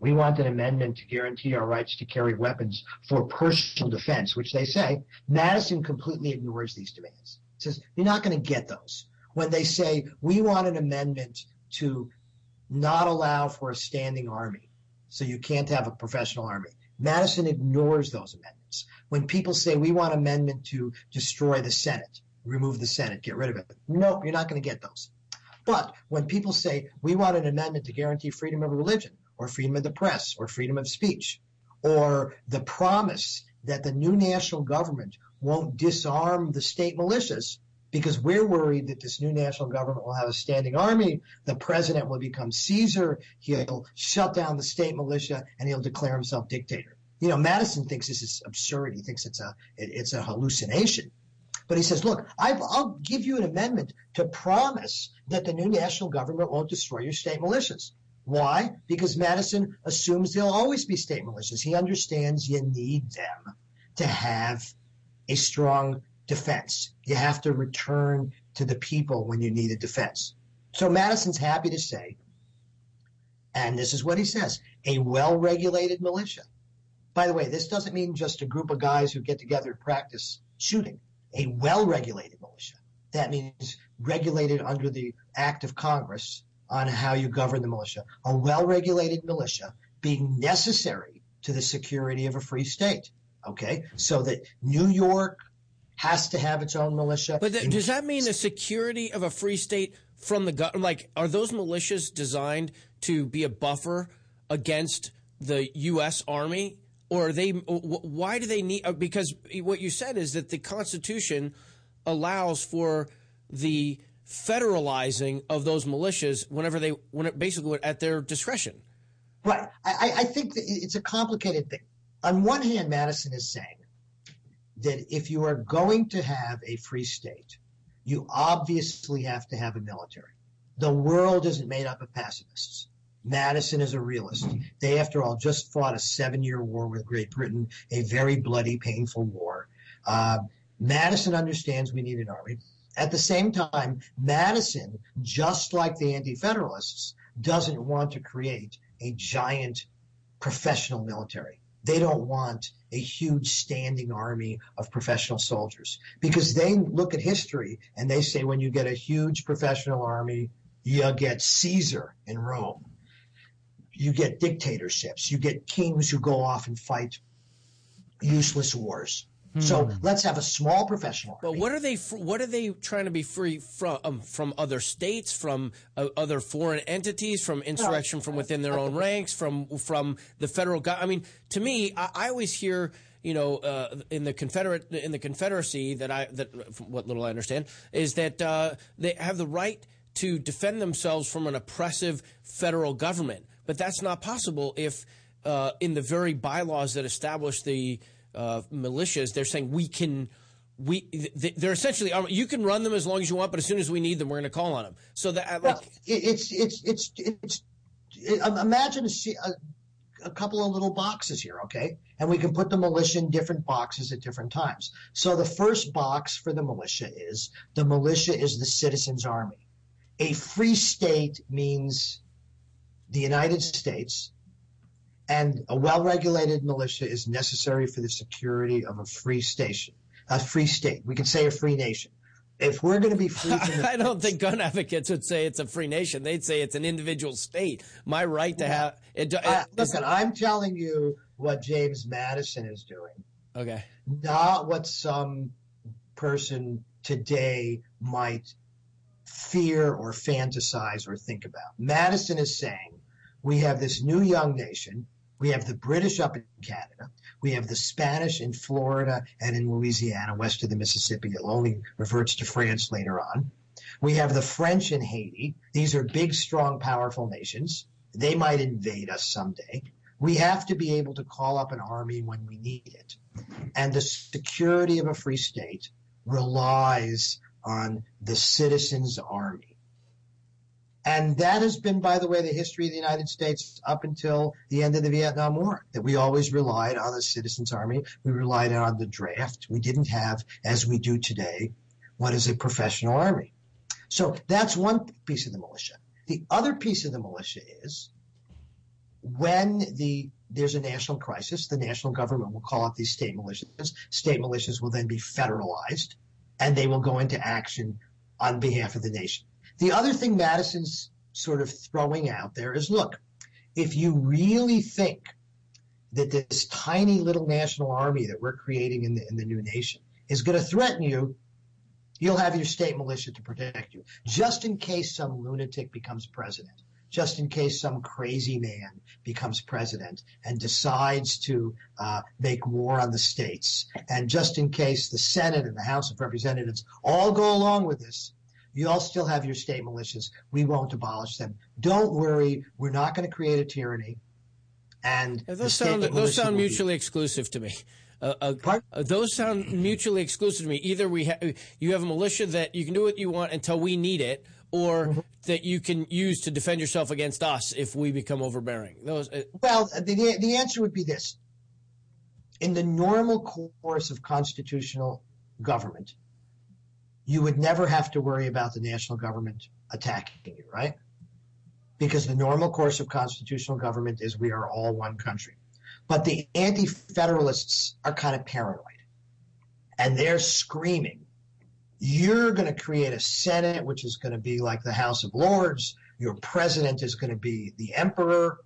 we want an amendment to guarantee our rights to carry weapons for personal defense, which they say, Madison completely ignores these demands. Says, you're not going to get those when they say we want an amendment to not allow for a standing army, so you can't have a professional army. Madison ignores those amendments. When people say we want amendment to destroy the Senate, remove the Senate, get rid of it, no, you're not going to get those. But when people say we want an amendment to guarantee freedom of religion, or freedom of the press, or freedom of speech, or the promise that the new national government won't disarm the state militias, because we're worried that this new national government will have a standing army. The president will become Caesar. He'll shut down the state militia and he'll declare himself dictator. You know, Madison thinks this is absurd. He thinks it's a it, it's a hallucination. But he says, look, i will give you an amendment to promise that the new national government won't destroy your state militias. Why? Because Madison assumes there'll always be state militias. He understands you need them to have a strong defense. You have to return to the people when you need a defense. So Madison's happy to say, and this is what he says, a well-regulated militia. By the way, this doesn't mean just a group of guys who get together and practice shooting. A well-regulated militia. That means regulated under the act of Congress on how you govern the militia. A well-regulated militia being necessary to the security of a free state. Okay, so that New York has to have its own militia. But th- does that mean the security of a free state from the government? Like, are those militias designed to be a buffer against the U.S. Army, or are they? Why do they need? Uh, because what you said is that the Constitution allows for the federalizing of those militias whenever they, when it basically at their discretion. Right. I, I think it's a complicated thing. On one hand, Madison is saying that if you are going to have a free state, you obviously have to have a military. The world isn't made up of pacifists. Madison is a realist. They, after all, just fought a seven year war with Great Britain, a very bloody, painful war. Uh, Madison understands we need an army. At the same time, Madison, just like the Anti Federalists, doesn't want to create a giant professional military. They don't want a huge standing army of professional soldiers because they look at history and they say when you get a huge professional army, you get Caesar in Rome. You get dictatorships. You get kings who go off and fight useless wars. So hmm. let's have a small professional. Army. But what are they? What are they trying to be free from? Um, from other states, from uh, other foreign entities, from insurrection from within their own ranks, from from the federal government. I mean, to me, I, I always hear you know, uh, in the Confederate in the Confederacy that I that from what little I understand is that uh, they have the right to defend themselves from an oppressive federal government, but that's not possible if uh, in the very bylaws that establish the uh, militias, they're saying we can. We they're essentially um, you can run them as long as you want, but as soon as we need them, we're going to call on them. So that like well, it's it's it's it's it, imagine a, a couple of little boxes here, okay? And we can put the militia in different boxes at different times. So the first box for the militia is the militia is the citizens' army. A free state means the United States and a well-regulated militia is necessary for the security of a free station, a free state. We could say a free nation. If we're going to be free, I don't think gun advocates would say it's a free nation. They'd say it's an individual state. My right to have. It, it, uh, listen, I'm telling you what James Madison is doing. Okay. Not what some person today might fear or fantasize or think about. Madison is saying we have this new young nation we have the British up in Canada. We have the Spanish in Florida and in Louisiana, west of the Mississippi. It only reverts to France later on. We have the French in Haiti. These are big, strong, powerful nations. They might invade us someday. We have to be able to call up an army when we need it. And the security of a free state relies on the citizens' army. And that has been, by the way, the history of the United States up until the end of the Vietnam War, that we always relied on the citizens army. We relied on the draft. We didn't have, as we do today, what is a professional army. So that's one piece of the militia. The other piece of the militia is when the there's a national crisis, the national government will call up these state militias. State militias will then be federalized and they will go into action on behalf of the nation. The other thing Madison's sort of throwing out there is look, if you really think that this tiny little national army that we're creating in the, in the new nation is going to threaten you, you'll have your state militia to protect you, just in case some lunatic becomes president, just in case some crazy man becomes president and decides to uh, make war on the states, and just in case the Senate and the House of Representatives all go along with this, you all still have your state militias. We won't abolish them. Don't worry. We're not going to create a tyranny. And those sound those sound mutually be- exclusive to me. Uh, uh, uh, those sound mutually exclusive to me. Either we ha- you have a militia that you can do what you want until we need it, or mm-hmm. that you can use to defend yourself against us if we become overbearing. Those. Uh, well, the the answer would be this: in the normal course of constitutional government, you would never have to worry about the national government attacking you, right? Because the normal course of constitutional government is we are all one country. But the anti federalists are kind of paranoid. And they're screaming, you're going to create a Senate, which is going to be like the House of Lords. Your president is going to be the emperor.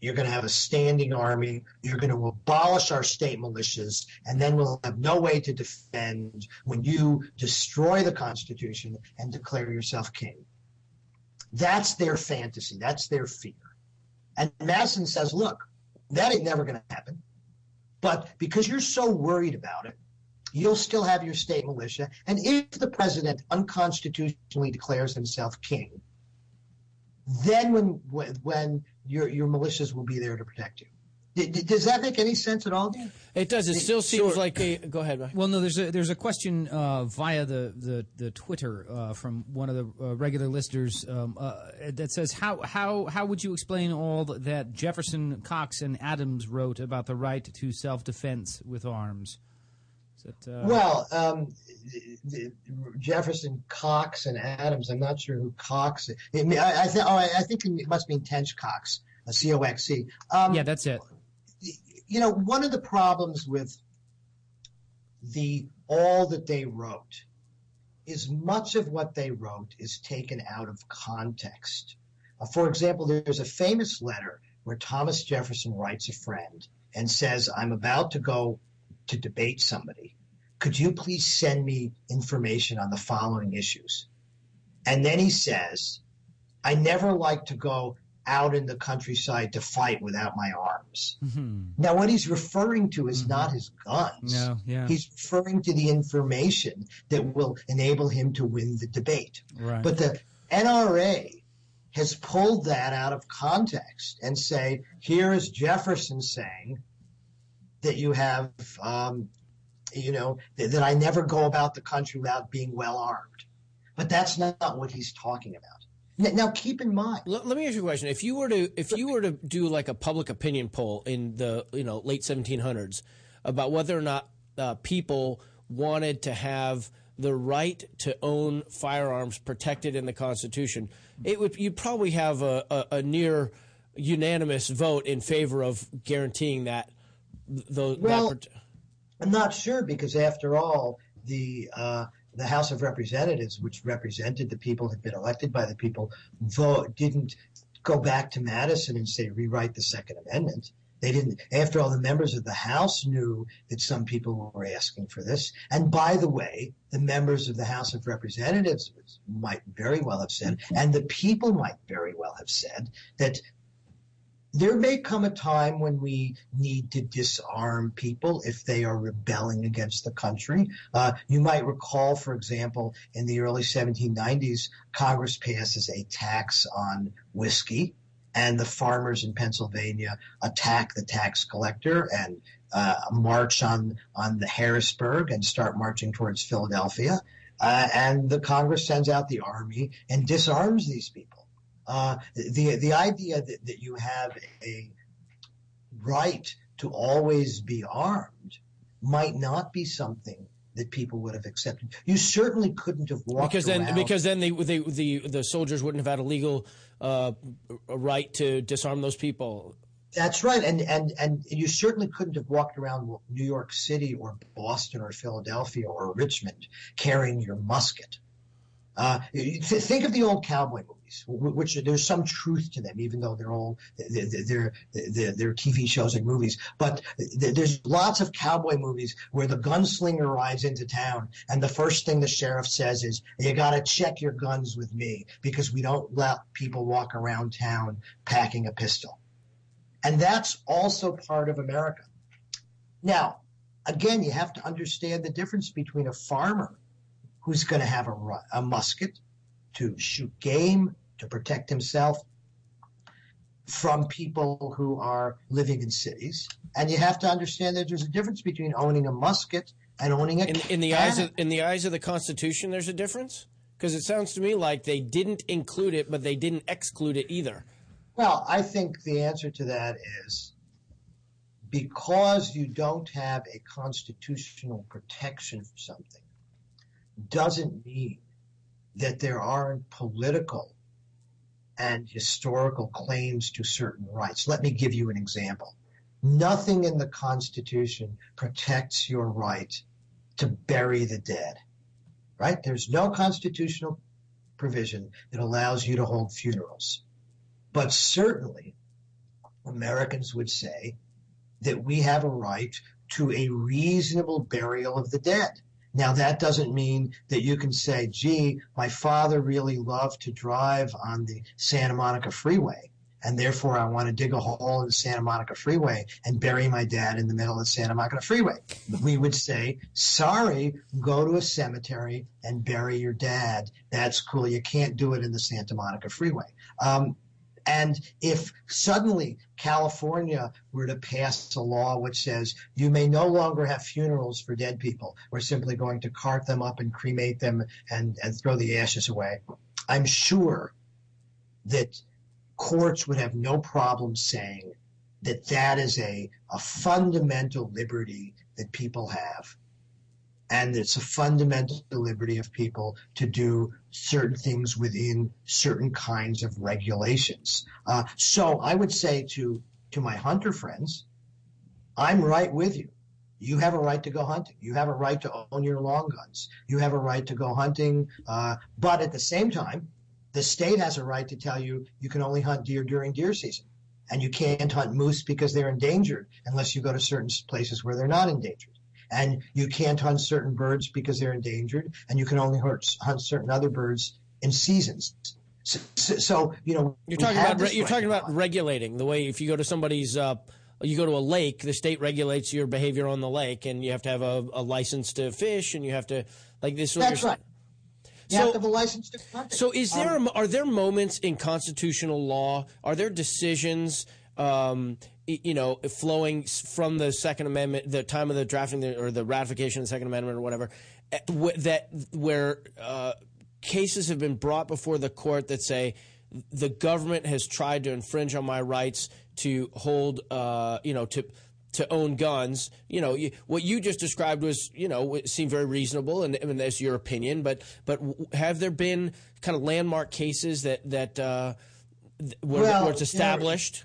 You're going to have a standing army. You're going to abolish our state militias, and then we'll have no way to defend when you destroy the Constitution and declare yourself king. That's their fantasy. That's their fear. And Madison says, look, that ain't never going to happen. But because you're so worried about it, you'll still have your state militia. And if the president unconstitutionally declares himself king, then when when your your militias will be there to protect you. Does that make any sense at all? It does. It still seems like a. Go ahead, Mike. Well, no. There's a there's a question uh, via the the, the Twitter uh, from one of the uh, regular listeners um, uh, that says how how how would you explain all that Jefferson, Cox, and Adams wrote about the right to self defense with arms? That, uh... Well, um, Jefferson, Cox, and Adams. I'm not sure who Cox. Is. I, I, th- oh, I, I, think it must mean Tench Coxe, a C O X C. Um, yeah, that's it. You know, one of the problems with the all that they wrote is much of what they wrote is taken out of context. Uh, for example, there's a famous letter where Thomas Jefferson writes a friend and says, "I'm about to go to debate somebody." could you please send me information on the following issues? And then he says, I never like to go out in the countryside to fight without my arms. Mm-hmm. Now, what he's referring to is mm-hmm. not his guns. No, yeah. He's referring to the information that will enable him to win the debate. Right. But the NRA has pulled that out of context and say, here is Jefferson saying that you have um, you know, that, that I never go about the country without being well armed. But that's not what he's talking about. Now, keep in mind. Let, me ask you a question. If you were to if you were to do like a public opinion poll in the you know late 1700s about whether or not uh, people wanted to have the right to own firearms protected in the Constitution, it would you'd probably have a, a, a near unanimous vote in favor of guaranteeing that. Those, well, I'm not sure because, after all, the uh, the House of Representatives, which represented the people, had been elected by the people, vote didn't go back to Madison and say rewrite the Second Amendment. They didn't. After all, the members of the House knew that some people were asking for this. And by the way, the members of the House of Representatives might very well have said, and the people might very well have said that there may come a time when we need to disarm people if they are rebelling against the country. Uh, you might recall, for example, in the early 1790s, Congress passes a tax on whiskey, and the farmers in Pennsylvania attack the tax collector and uh, march on on the Harrisburg and start marching towards Philadelphia. Uh, and the Congress sends out the army and disarms these people. Uh, the the idea that, you have a right to always be armed might not be something that people would have accepted. You certainly couldn't have walked because then around. because then they, they, the the soldiers wouldn't have had a legal uh, a right to disarm those people. That's right, and and and you certainly couldn't have walked around New York City or Boston or Philadelphia or Richmond carrying your musket. Uh, think of the old cowboy movies, which there's some truth to them, even though they're all they're, they're, they're TV shows and movies. But there's lots of cowboy movies where the gunslinger arrives into town, and the first thing the sheriff says is, "You got to check your guns with me because we don't let people walk around town packing a pistol." And that's also part of America. Now, again, you have to understand the difference between a farmer who's going to have a, a musket to shoot game, to protect himself from people who are living in cities. And you have to understand that there's a difference between owning a musket and owning a in, in the eyes of in the eyes of the Constitution. There's a difference because it sounds to me like they didn't include it, but they didn't exclude it either. Well, I think the answer to that is because you don't have a constitutional protection for something doesn't mean that there aren't political and historical claims to certain rights. Let me give you an example. Nothing in the Constitution protects your right to bury the dead, right? There's no constitutional provision that allows you to hold funerals. But certainly, Americans would say that we have a right to a reasonable burial of the dead. Now, that doesn't mean that you can say, gee, my father really loved to drive on the Santa Monica Freeway, and therefore I want to dig a hole in the Santa Monica Freeway and bury my dad in the middle of the Santa Monica Freeway. We would say, sorry, go to a cemetery and bury your dad. That's cool. You can't do it in the Santa Monica Freeway. Um, and if suddenly California were to pass a law which says you may no longer have funerals for dead people, we're simply going to cart them up and cremate them and, and throw the ashes away, I'm sure that courts would have no problem saying that that is a, a fundamental liberty that people have and it's a fundamental liberty of people to do certain things within certain kinds of regulations. Uh, so I would say to to my hunter friends, I'm right with you. You have a right to go hunting. You have a right to own your long guns. You have a right to go hunting. Uh, but at the same time, the state has a right to tell you you can only hunt deer during deer season. And you can't hunt moose because they're endangered unless you go to certain places where they're not endangered and you can't hunt certain birds because they're endangered, and you can only hunt certain other birds in seasons. So, so you know, you're talking about re- you're talking about regulating the way if you go to somebody's. Uh, you go to a lake, the state regulates your behavior on the lake, and you have to have a, a license to fish, and you have to like this. That's right. You so, have to have a license to hunt. So, is there um, are there moments in constitutional law? Are there decisions um, you know, flowing from the Second Amendment, the time of the drafting or the ratification of the Second Amendment or whatever, eh, that where uh, cases have been brought before the court that say the government has tried to infringe on my rights to hold, uh, you know, to to own guns. You know, what you just described was, you know, seemed very reasonable, and, and that's your opinion. But but have there been kind of landmark cases that that uh, where, well, where it's established?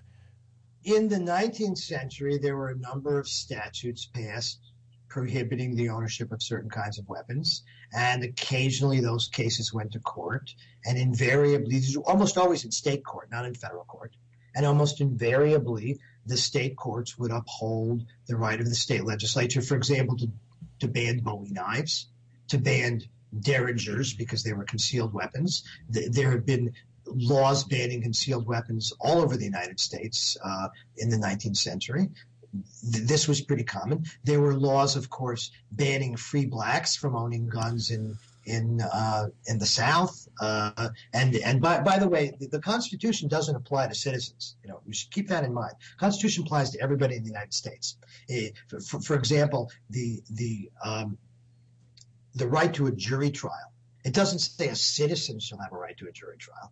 In the 19th century, there were a number of statutes passed prohibiting the ownership of certain kinds of weapons. And occasionally those cases went to court. And invariably, almost always in state court, not in federal court. And almost invariably, the state courts would uphold the right of the state legislature, for example, to, to ban Bowie knives, to ban derringers because they were concealed weapons. There have been laws banning concealed weapons all over the United States uh, in the 19th century. This was pretty common. There were laws, of course, banning free blacks from owning guns in in uh, in the South. Uh, and and by by the way, the, Constitution doesn't apply to citizens. You know, you should keep that in mind. Constitution applies to everybody in the United States. Eh, for, for, example, the the um, the right to a jury trial. It doesn't say a citizen shall have a right to a jury trial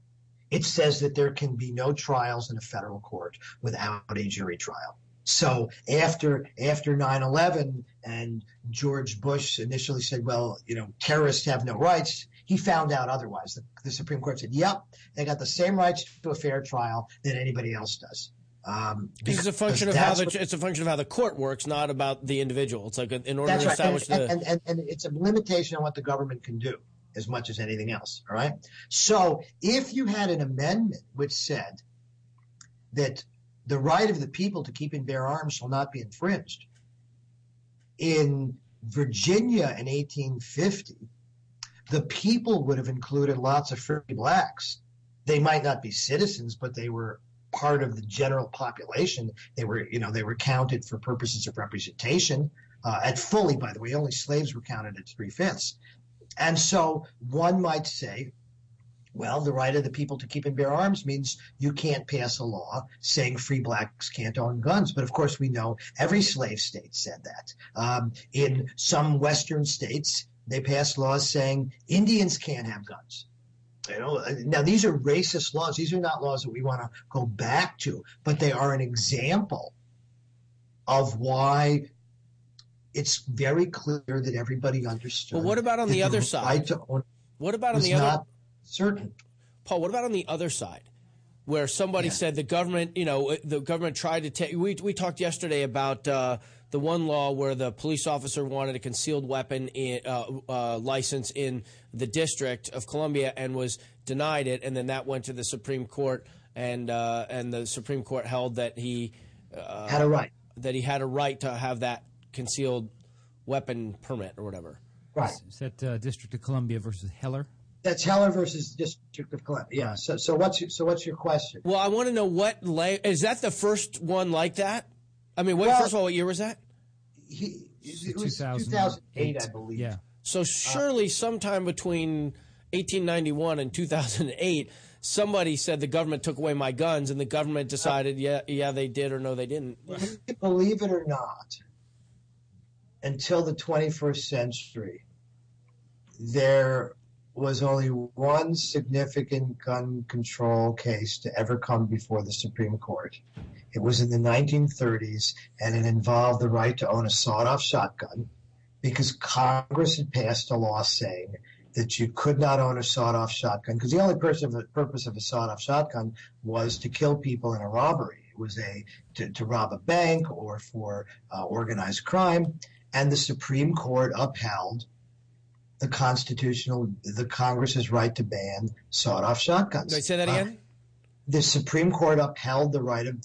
it says that there can be no trials in a federal court without a jury trial. So after after 9/11 and George Bush initially said, well, you know, terrorists have no rights, he found out otherwise. The, the Supreme Court said, yep, they got the same rights to a fair trial that anybody else does. Um, because it's a function of how the what, it's a function of how the court works, not about the individual. It's like in order to establish right. and, the and, and, and it's a limitation on what the government can do as much as anything else. All right. So if you had an amendment which said that the right of the people to keep and bear arms shall not be infringed, in Virginia in 1850, the people would have included lots of free blacks. They might not be citizens, but they were part of the general population. They were, you know, they were counted for purposes of representation. Uh, at fully, by the way, only slaves were counted at three fifths. And so one might say, well, the right of the people to keep and bear arms means you can't pass a law saying free blacks can't own guns. But of course, we know every slave state said that. Um, in some Western states, they passed laws saying Indians can't have guns. You know, now these are racist laws. These are not laws that we want to go back to, but they are an example of why it's very clear that everybody understood. But what about on the other side? Right what about on the other? certain. Paul, what about on the other side? Where somebody yeah. said the government, you know, the government tried to take. We, we talked yesterday about uh, the one law where the police officer wanted a concealed weapon in, uh, uh, license in the District of Columbia and was denied it, and then that went to the Supreme Court and uh, and the Supreme Court held that he Had a right. that he had a right to have that concealed weapon permit or whatever. Right. Is that uh, District of Columbia versus Heller? That's Heller versus District of Columbia. Yeah. So, so what's your, so what's your question? Well, I want to know what la- is that the first one like that? I mean, what, Well- first of all, what year was that? He, it was 2008, 2008, I believe. Yeah. So surely sometime between 1891 and 2008, somebody said the government took away my guns, and the government decided, yeah, yeah, they did, or no, they didn't. Believe it or not, until the 21st century, there was only one significant gun control case to ever come before the Supreme Court. It was in the 1930s, and it involved the right to own a sawed-off shotgun because Congress had passed a law saying that you could not own a sawed-off shotgun because the only purpose of, a sawed-off shotgun was to kill people in a robbery. It was a to, to rob a bank or for uh, organized crime, and the Supreme Court upheld the constitutional the Congress's right to ban sawed-off shotguns. I say that Uh, again? the Supreme Court upheld the right of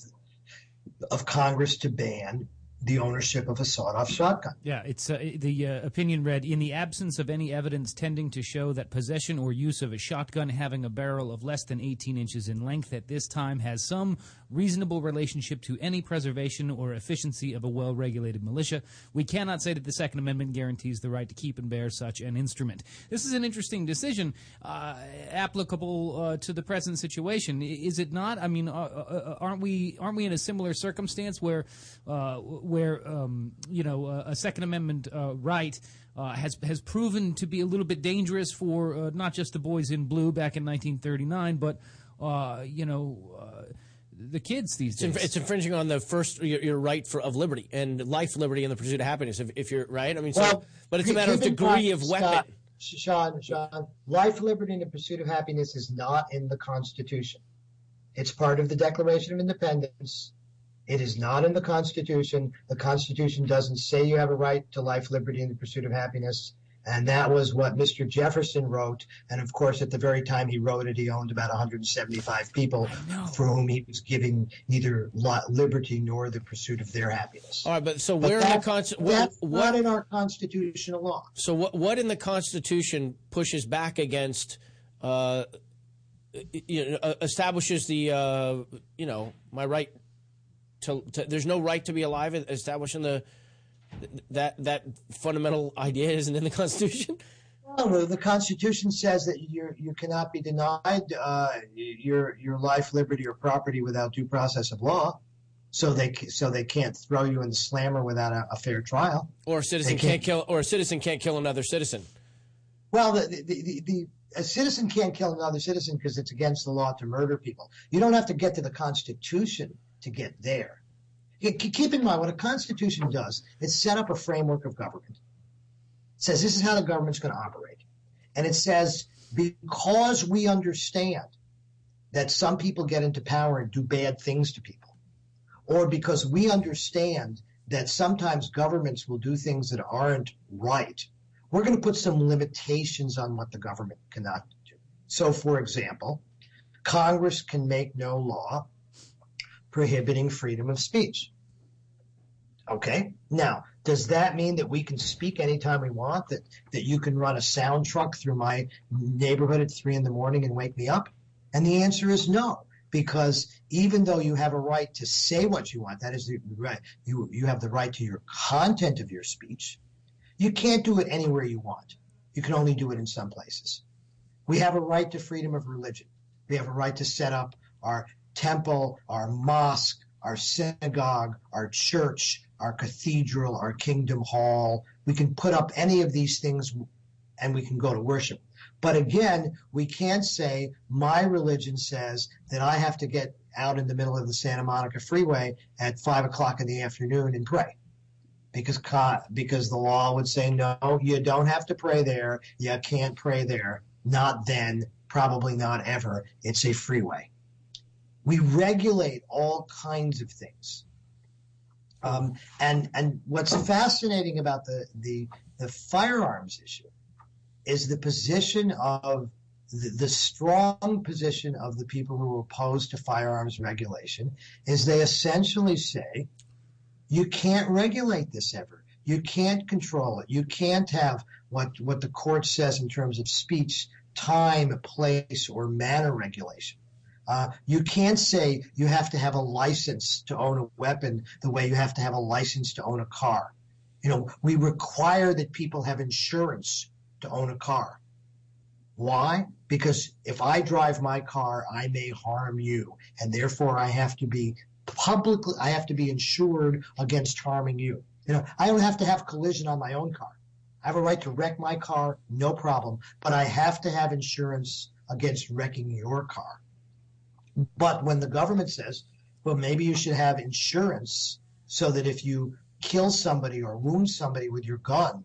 of Congress to ban the ownership of a sawed-off shotgun. Yeah, it's uh, the uh, opinion read in the absence of any evidence tending to show that possession or use of a shotgun having a barrel of less than 18 inches in length at this time has some reasonable relationship to any preservation or efficiency of a well-regulated militia. We cannot say that the Second Amendment guarantees the right to keep and bear such an instrument. This is an interesting decision uh, applicable uh, to the present situation, is it not? I mean, uh, uh, aren't we aren't we in a similar circumstance where where um, you know uh, a Second Amendment uh, right uh, has has proven to be a little bit dangerous for uh, not just the boys in blue back in 1939, but uh, you know uh, the kids these It's, days. it's infringing on the first your, your right for of liberty and life, liberty, and the pursuit of happiness. If, if you're right, I mean, so, but it's a matter of degree of weapon. Scott, Sean, Sean, life, liberty, and the pursuit of happiness is not in the Constitution. It's part of the Declaration of Independence. It is not in the Constitution. The Constitution doesn't say you have a right to life, liberty, and the pursuit of happiness. And that was what Mr. Jefferson wrote. And of course, at the very time he wrote it, he owned about 175 people for whom he was giving neither liberty nor the pursuit of their happiness. All right, but so But where in the Constitution? What, in our constitutional law. so what? What in the Constitution pushes back against? Uh, you know, uh, establishes the uh, you know my right to, to. There's no right to be alive. Establishing the that that fundamental idea isn't in the Constitution. Well, the Constitution says that you you cannot be denied uh, your your life, liberty, or property without due process of law. So they so they can't throw you in the slammer without a, a fair trial. Or a citizen can't can't- kill, or a citizen can't kill another citizen. Well, the the, the, the a citizen can't kill another citizen because it's against the law to murder people. You don't have to get to the Constitution to get there. Keep in mind what a Constitution does. It set up a framework of government. It says this is how the government's going to operate, and it says because we understand that some people get into power and do bad things to people, or because we understand that sometimes governments will do things that aren't right, we're going to put some limitations on what the government cannot do. So, for example, Congress can make no law prohibiting freedom of speech. Okay. Now, does that mean that we can speak anytime we want? That that you can run a sound truck through my neighborhood at three in the morning and wake me up? And the answer is no, because even though you have a right to say what you want, that is the right. You you have the right to your content of your speech. You can't do it anywhere you want. You can only do it in some places. We have a right to freedom of religion. We have a right to set up our temple, our mosque, our synagogue, our church, our cathedral, our kingdom hall. We can put up any of these things and we can go to worship. But again, we can't say my religion says that I have to get out in the middle of the Santa Monica freeway at five o'clock in the afternoon and pray because because the law would say no, you don't have to pray there. You can't pray there. Not then, probably not ever. It's a freeway. We regulate all kinds of things. Um, and and what's fascinating about the, the the firearms issue is the position of the, the strong position of the people who are opposed to firearms regulation is they essentially say you can't regulate this ever. You can't control it. You can't have what what the court says in terms of speech, time, place, or manner regulation. Uh, you can't say you have to have a license to own a weapon the way you have to have a license to own a car. You know, we require that people have insurance to own a car. Why? Because if I drive my car, I may harm you, and therefore I have to be publicly, I have to be insured against harming you. You know, I don't have to have collision on my own car. I have a right to wreck my car, no problem, but I have to have insurance against wrecking your car. But when the government says, well, maybe you should have insurance so that if you kill somebody or wound somebody with your gun,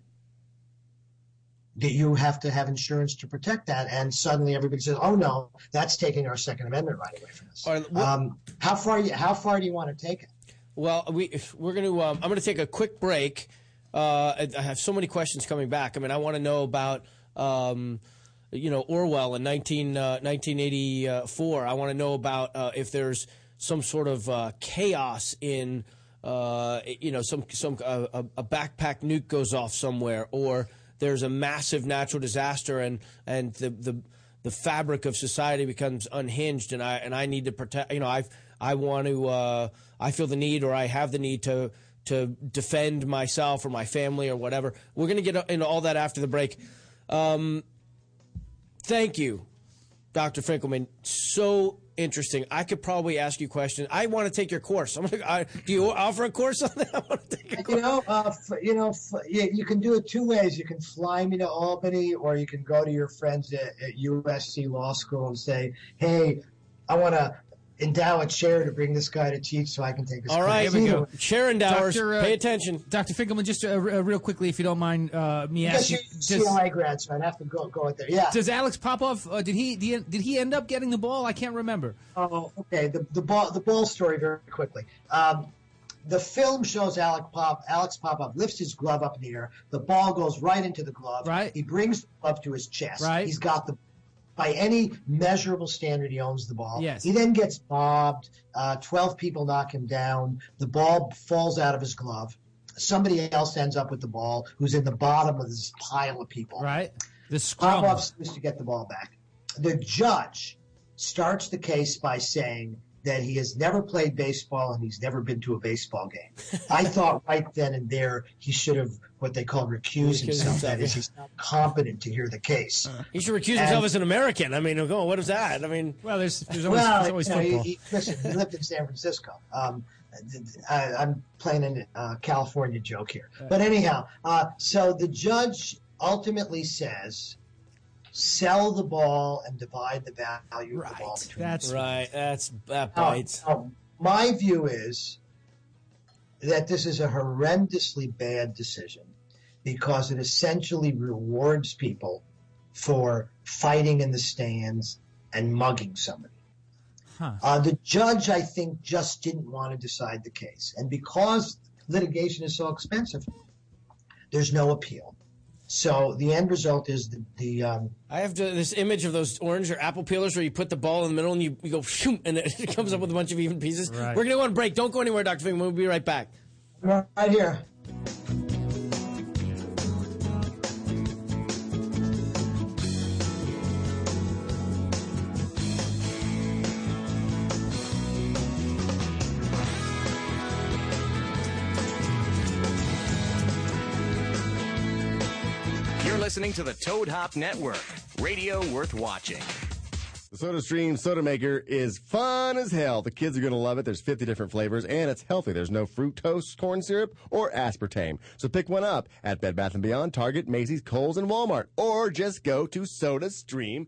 that you have to have insurance to protect that. And suddenly everybody says, "Oh no, that's taking our Second Amendment right away from us." Right, um, how far? You, how far do you want to take it? Well, we we're going to. Um, I'm going to take a quick break. Uh, I I have so many questions coming back. I mean, I want to know about. Um, you know Orwell in 19, uh, 1984. I want to know about uh, if there's some sort of uh, chaos in uh, you know some some uh, a, a backpack nuke goes off somewhere, or there's a massive natural disaster and and the the the fabric of society becomes unhinged, and I and I need to protect. You know, I I want to. Uh, I feel the need, or I have the need to to defend myself or my family or whatever. We're going to get into all that after the break. Um, thank you, Dr. Finkelman. So interesting. I could probably ask you questions. I want to take your course. I'm gonna, I, do you offer a course on that? I want to take a You know, uh, f- you know, f- you, you can do it two ways. You can fly me to Albany, or you can go to your friends at, at USC Law School and say, "Hey, I want to endow a chair to bring this guy to teach, so I can take this." All right, class." Here we Either go. way. Dr. Sharon Dowers, uh, pay attention. Dr. Finkelman, just uh, r- uh, real quickly, if you don't mind uh, me Because asking, you're does, CLA grad, so I'd have to go go out there. Yeah. does Alex Popov uh, did he did he end up getting the ball? I can't remember. Oh, okay. The the ball the ball story very quickly. Um, the film shows Alex Pop Alex Popov lifts his glove up in the air. The ball goes right into the glove. Right. He brings the glove to his chest. Right. He's got the by any measurable standard, he owns the ball. Yes. He then gets bobbed. Uh, Twelve people knock him down. The ball falls out of his glove. Somebody else ends up with the ball, who's in the bottom of this pile of people. Right, the scrum. Popov seems to get the ball back. The judge starts the case by saying that he has never played baseball and he's never been to a baseball game. I thought right then and there he should have what they call recused Recused himself. himself, That is, he's not competent to hear the case. He should recuse himself as an American. I mean, oh, what is that? I mean, Well, there's there's always, Well, there's always you know, football. he, he, listen, he lived in San Francisco. Um, I, I'm playing a uh, California joke here, but anyhow, uh, so the judge ultimately says, "Sell the ball and divide the value of the ball right, between." that's right? That's that Now- bites. now, my view is that this is a horrendously bad decision because it essentially rewards people for fighting in the stands and mugging somebody. Huh. Uh, the judge, I think, just didn't want to decide the case. And because litigation is so expensive, there's no appeal. So the end result is the, the um, I have to, this image of those orange or apple peelers where you put the ball in the middle and you, you go shoom, and it comes up with a bunch of even pieces. Right. We're going to go on break. Don't go anywhere, Dr. Finkelman. We'll be right back. right here. Listening to the Toad Hop Network, radio worth watching. The Soda Stream Soda Maker is fun as hell. The kids are going to love it. There's 50 different flavors, and it's healthy. There's no fructose, corn syrup, or aspartame. So pick one up at Bed Bath & Beyond, Target, Macy's, Kohl's, and Walmart. Or just go to SodaStream.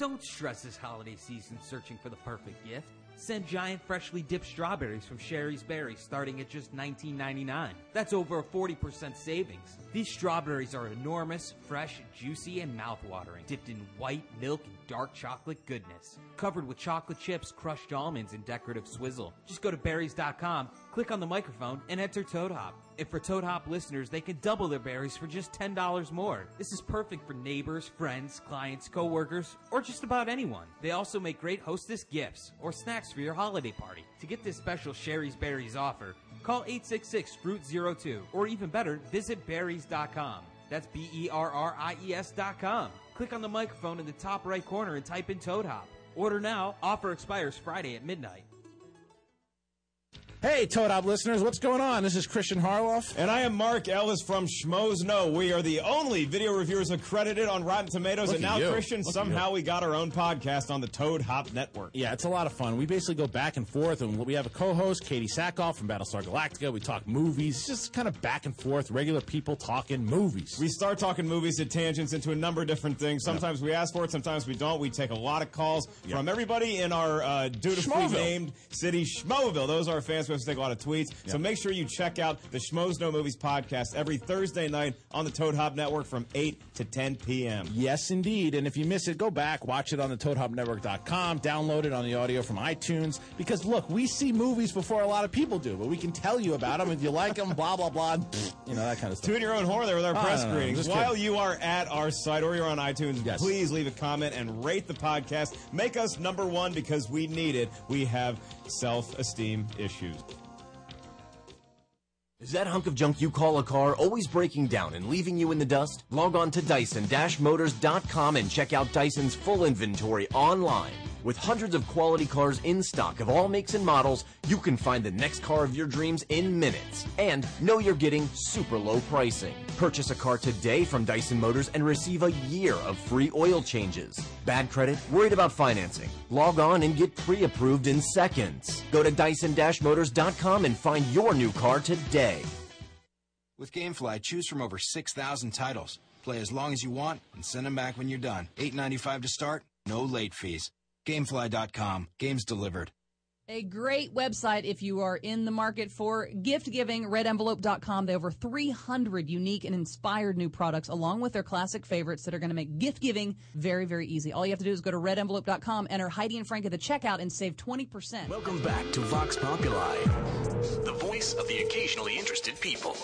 Don't stress this holiday season searching for the perfect gift. Send giant freshly dipped strawberries from Shari's Berries starting at just $19.99. That's over a 40% savings. These strawberries are enormous, fresh, juicy, and mouthwatering, dipped in white milk and dark chocolate goodness. Covered with chocolate chips, crushed almonds, and decorative swizzle. Just go to berries.com, click on the microphone, and enter Toad Hop. And for Toad Hop listeners, they can double their berries for just $10 more. This is perfect for neighbors, friends, clients, coworkers, or just about anyone. They also make great hostess gifts or snacks for your holiday party. To get this special Shari's Berries offer, call 866 Fruit 02 or even better, visit berries.com. That's B E R R I E S.com. Click on the microphone in the top right corner and type in Toad Hop. Order now. Offer expires Friday at midnight. Hey, Toad Hop listeners, what's going on? This is Christian Harloff. And I am Mark Ellis from Schmoes Know. We are the only video reviewers accredited on Rotten Tomatoes. Look and now, you. Christian, Look somehow we got our own podcast on the Toad Hop Network. Yeah, it's a lot of fun. We basically go back and forth, and we have a co-host, Katee Sackhoff from Battlestar Galactica. We talk movies, just kind of back and forth, regular people talking movies. We start talking movies at tangents into a number of different things. Sometimes we ask for it, sometimes we don't. We take a lot of calls Yeah. from everybody in our uh, dutifully named city, Schmoville. Those are our fans. Have to take a lot of tweets. So make sure you check out the Schmoes Know Movies podcast every Thursday night on the Toad Hop Network from 8 to 10 p.m. Yes, indeed. And if you miss it, go back, watch it on the ToadHopNetwork.com, download it on the audio from iTunes. Because look, we see movies before a lot of people do, but we can tell you about them if you like them. Blah blah blah. You know that kind of stuff. Toot your own horn there with our Oh, press no, no, greetings. just While kidding. you are at our site or you're on iTunes, Yes. please leave a comment and rate the podcast. Make us number one because we need it. We have self esteem issues. Is that hunk of junk you call a car always breaking down and leaving you in the dust? Log on to Dyson-Motors.com and check out Dyson's full inventory online. With hundreds of quality cars in stock of all makes and models, you can find the next car of your dreams in minutes. And know you're getting super low pricing. Purchase a car today from Dyson Motors and receive a year of free oil changes. Bad credit? Worried about financing? Log on and get pre-approved in seconds. Go to Dyson-Motors.com and find your new car today. With GameFly, choose from over 6,000 titles. Play as long as you want and send them back when you're done. $8.95 to start, no late fees. Gamefly.com. Games delivered. A great website if you are in the market for gift giving. RedEnvelope.com. They have over 300 unique and inspired new products, along with their classic favorites that are going to make gift giving very, very easy. All you have to do is go to RedEnvelope.com, enter Heidi and Frank at the checkout, and save 20%. Welcome back to Vox Populi, the voice of the occasionally interested people.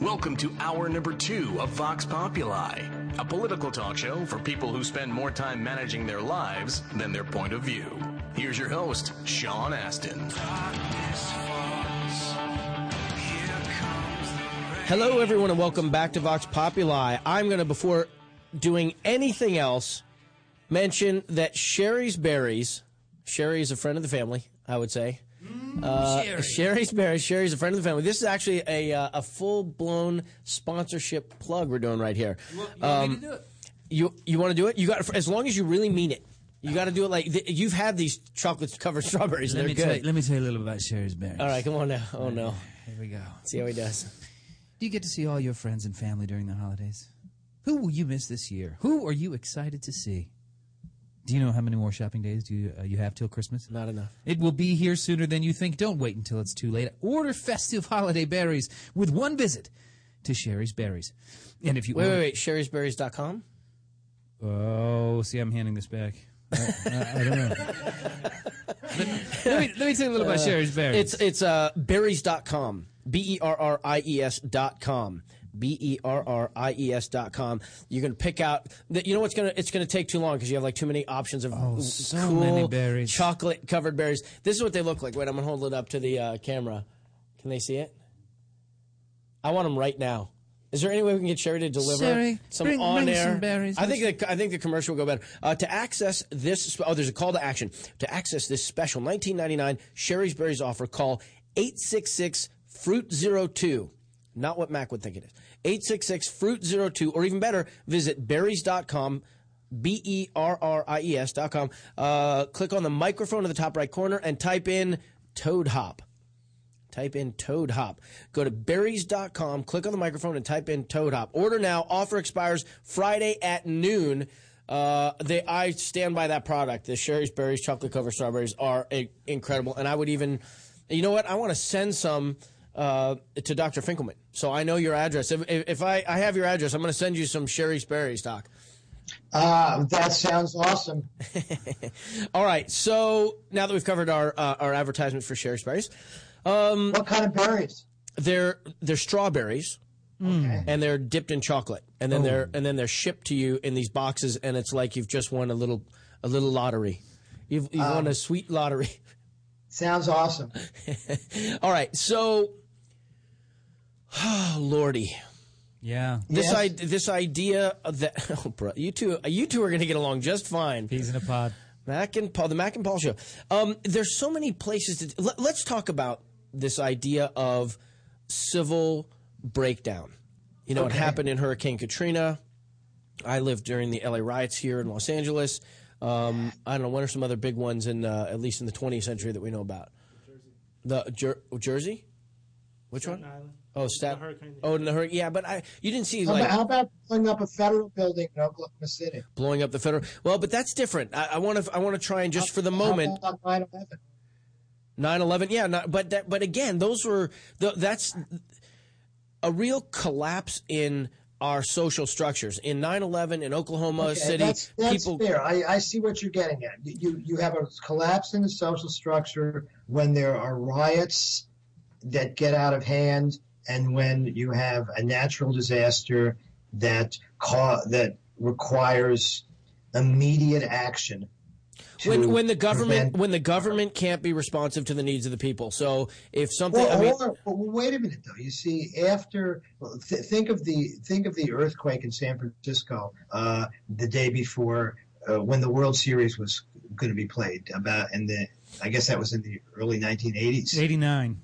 Welcome to hour number two of Vox Populi, a political talk show for people who spend more time managing their lives than their point of view. Here's your host, Sean Astin. Hello, everyone, and welcome back to Vox Populi. I'm going to, before doing anything else, mention that Shari's Berries. Sherry is a friend of the family, I would say. Uh, Sherry. Shari's Berries. Sherry's a friend of the family. This is actually a uh, a full blown sponsorship plug we're doing right here. You want, you want Um, to do it? You you want to do it? You got as long as you really mean it. You got to do it like th- you've had these chocolate covered strawberries. Let They're me, good. tell you, let me tell you a little about Shari's Berries. All right, come on now. Oh no. Here we go. See how he does. Do you get to see all your friends and family during the holidays? Who will you miss this year? Who are you excited to see? Do you know how many more shopping days do you, uh, you have till Christmas? Not enough. It will be here sooner than you think. Don't wait until it's too late. Order festive holiday berries with one visit to Shari's Berries. And if you Wait, wait, wait. Sherry'sberries.com? Oh, see, I'm handing this back. I, I- I don't know. let, let me, let me tell you a little about Uh, Shari's Berries. It's it's uh, berries.com. B E R R I E S dot com. B E R R I E S dot com. You can pick out. The, you know what's gonna? It's gonna take too long because you have like too many options of Oh, so cool many berries. chocolate covered berries. This is what they look like. Wait, I'm gonna hold it up to the uh, camera. Can they see it? I want them right now. Is there any way we can get Sherry to deliver Sherry, some bring- on bring air? some berries. I think the, I think the commercial will go better. Uh, to access this, oh, there's a call to action. To access this special 19.99 Shari's Berries offer, call 866 Fruit 02. Not what Mac would think it is. 866 Fruit 02, or even better, visit berries.com. B E R R I E S dot com. Uh, click on the microphone in the top right corner and type in Toad Hop. Type in Toad Hop. Go to berries.com, click on the microphone, and type in Toad Hop. Order now. Offer expires Friday at noon. Uh, they, I stand by that product. The Shari's Berries chocolate covered strawberries are a, incredible, and I would even, you know what? I want to send some uh, to Dr. Finkelman. So I know your address. If, if, if I, I have your address, I'm going to send you some Shari's Berries, Doc. Uh, that sounds awesome. All right. So now that we've covered our uh, our advertisements for Shari's Berries, um, what kind of berries? They're they're strawberries. Okay. And they're dipped in chocolate, and then Oh. they're and then they're shipped to you in these boxes, and it's like you've just won a little a little lottery. You've, you've won Um, a sweet lottery. Sounds awesome. All right, so Lordy, Yeah. this Yes. I, this idea that oh, bro, you two you two are going to get along just fine. Peas in a pod. Mac and Paul, the Mac and Paul show. Um, there's so many places to. Let, let's talk about this idea of civil breakdown. You know, it Okay. happened in Hurricane Katrina. I lived during the LA riots here in Los Angeles. Um, I don't know. What are some other big ones in uh, at least in the 20th century that we know about? The Jer- Jersey. Which one? Oh, Staten. Oh, in the hurricane. Oh, yeah, but I you didn't see How, like about, how about blowing up a federal building in Oklahoma City? blowing up the federal. Well, but that's different. I want to I want to try and just for the moment. How about 9/11? 9/11, yeah, not, but that, but again, those were the, that's a real collapse in our social structures. In 9/11 in Oklahoma Okay, City, that's, that's people fair. I, I see what you're getting at. You, you you have a collapse in the social structure when there are riots that get out of hand, and when you have a natural disaster that ca- that requires immediate action. when when the government prevent- when the government can't be responsive to the needs of the people. So if something, Well, I mean, or, well, wait a minute though. You see, after well, th- think of the think of the earthquake in San Francisco uh, the day before uh, when the World Series was going to be played. About in the I guess that was in the early 1980s. 89.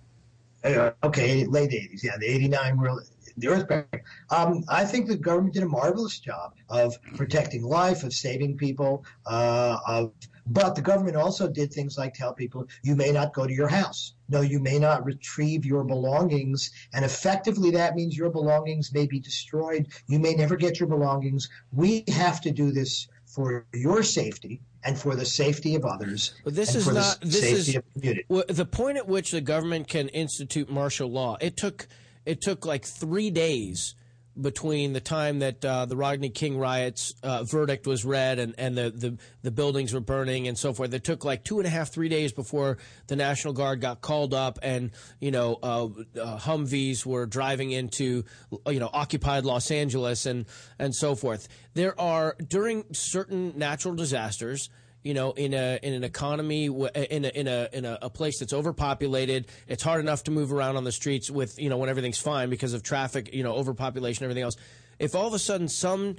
Uh, okay, late 80s. Yeah, the 89 World the earthquake. Um, I think the government did a marvelous job of protecting life, of saving people, uh, of but the government also did things like tell people you may not go to your house. No, you may not retrieve your belongings. And effectively, that means your belongings may be destroyed. You may never get your belongings. We have to do this for your safety and for the safety of others. But this is for the not. This is the point at which the government can institute martial law. It took it took like three days between the time that uh, the Rodney King riots uh, verdict was read and, and the, the the buildings were burning and so forth. It took like two and a half, three days before the National Guard got called up and you know uh, uh, Humvees were driving into you know occupied Los Angeles and and so forth. There are during certain natural disasters you know, in a in an economy in a in a in a, a place that's overpopulated, it's hard enough to move around on the streets with you know when everything's fine because of traffic, you know, overpopulation, everything else. If all of a sudden some,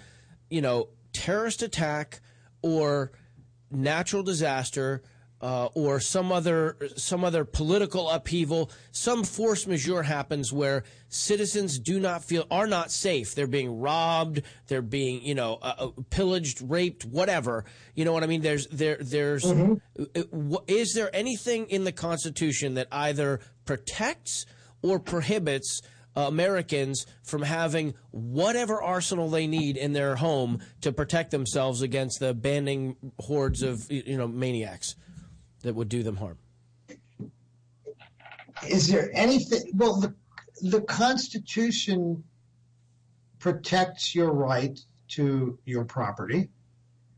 you know, terrorist attack or natural disaster uh, or some other some other political upheaval, some force majeure happens where citizens do not feel are not safe. They're being robbed. They're being you know uh, uh, pillaged, raped, whatever. You know what I mean? There's there there's uh, wh- is there anything in the Constitution that either protects or prohibits? uh, Americans from having whatever arsenal they need in their home to protect themselves against the banding hordes of you know maniacs that would do them harm. Is there anything? Well, the the Constitution protects your right to your property.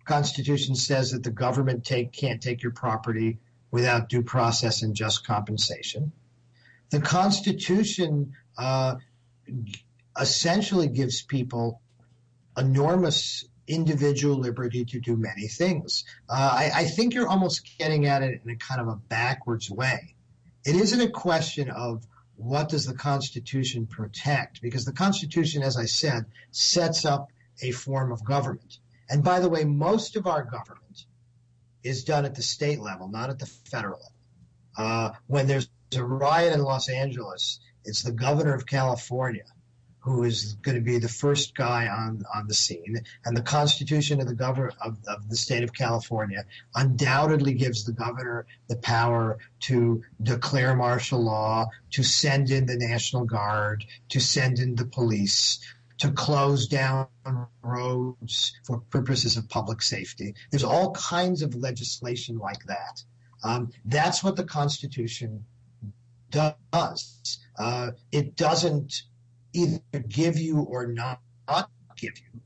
Constitution says that the government take can't take your property without due process and just compensation. The Constitution uh, essentially gives people enormous individual liberty to do many things. Uh, I, I think you're almost getting at it in a kind of a backwards way. It isn't a question of what does the Constitution protect, because the Constitution, as I said, sets up a form of government. And by the way, most of our government is done at the state level, not at the federal level. Uh, when there's a riot in Los Angeles, it's the governor of California who is going to be the first guy on, on the scene. And the Constitution of the governor of, of the state of California undoubtedly gives the governor the power to declare martial law, to send in the National Guard, to send in the police, to close down roads for purposes of public safety. There's all kinds of legislation like that. Um, that's what the Constitution does. Uh, it doesn't either give you or not, not give you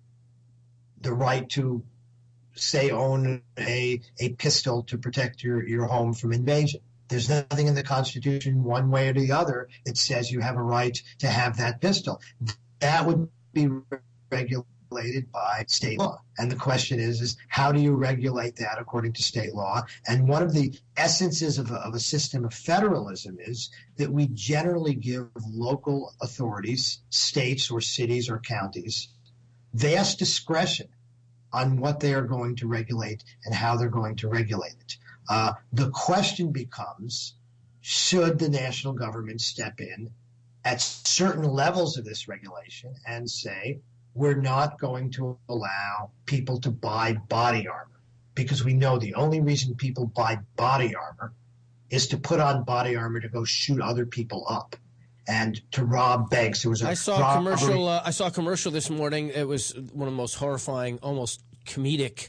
the right to say own a, a pistol to protect your, your home from invasion. There's nothing in the Constitution one way or the other that says you have a right to have that pistol. That would be regulated by state law. And the question is, is how do you regulate that according to state law? And one of the essences of a, of a system of federalism is that we generally give local authorities, states or cities or counties, vast discretion on what they are going to regulate and how they're going to regulate it. Uh, the question becomes, should the national government step in at certain levels of this regulation and say, we're not going to allow people to buy body armor because we know the only reason people buy body armor is to put on body armor to go shoot other people up and to rob banks. There was a I saw a commercial. Uh, I saw a commercial this morning. It was one of the most horrifying, almost comedic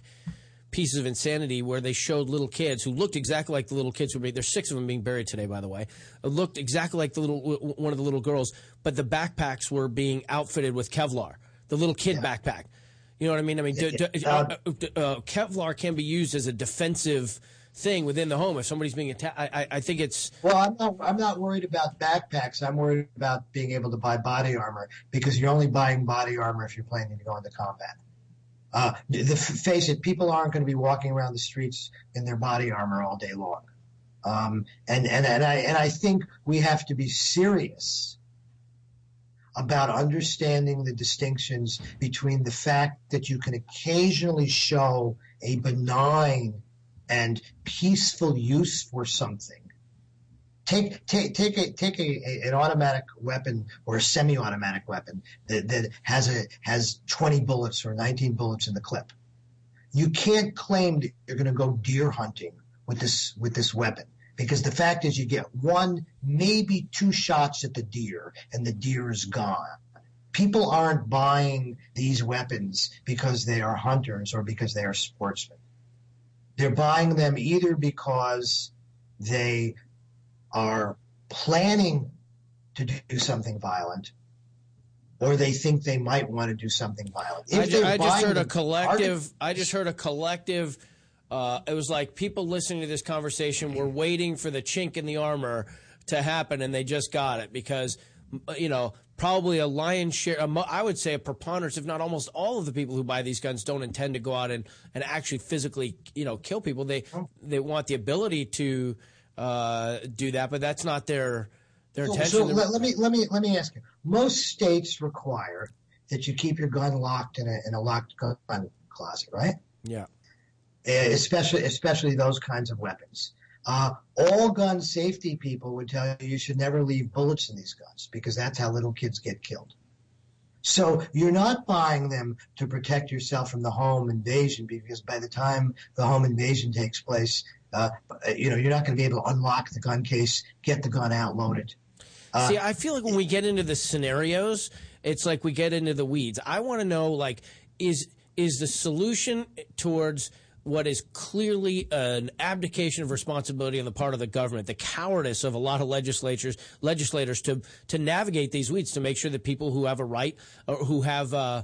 pieces of insanity where they showed little kids who looked exactly like the little kids who were there's six of them being buried today by the way it looked exactly like the little one of the little girls but the backpacks were being outfitted with kevlar the little kid yeah. backpack you know what i mean i mean d- d- uh, uh, kevlar can be used as a defensive thing within the home if somebody's being attacked I, I think it's well i'm not i'm not worried about backpacks i'm worried about being able to buy body armor because you're only buying body armor if you're planning to go into combat uh, the, face it, people aren't going to be walking around the streets in their body armor all day long. Um, and, and, and, I, and I think we have to be serious about understanding the distinctions between the fact that you can occasionally show a benign and peaceful use for something Take take take a take a, an automatic weapon or a semi-automatic weapon that, that has a has 20 bullets or 19 bullets in the clip. You can't claim that you're going to go deer hunting with this with this weapon because the fact is you get one maybe two shots at the deer and the deer is gone. People aren't buying these weapons because they are hunters or because they are sportsmen. They're buying them either because they are planning to do something violent or they think they might want to do something violent. I, ju- I just heard a collective. I just heard a collective. Uh, it was like people listening to this conversation were waiting for the chink in the armor to happen, and they just got it because you know probably a lion's share. I would say a preponderance, if not almost all of the people who buy these guns, don't intend to go out and, and actually physically you know kill people. They they want the ability to uh, do that, but that's not their their so, intention. So let, let, me let me let me ask you. Most states require that you keep your gun locked in a in a locked gun closet, right? Yeah. Especially especially those kinds of weapons. Uh, all gun safety people would tell you you should never leave bullets in these guns because that's how little kids get killed. So you're not buying them to protect yourself from the home invasion because by the time the home invasion takes place, uh, you know, you're not going to be able to unlock the gun case, get the gun out, load it. Uh, See, I feel like when we get into the scenarios, it's like we get into the weeds. I want to know, like, is is the solution towards what is clearly an abdication of responsibility on the part of the government, the cowardice of a lot of legislators, legislators to to navigate these weeds to make sure that people who have a right or who have uh,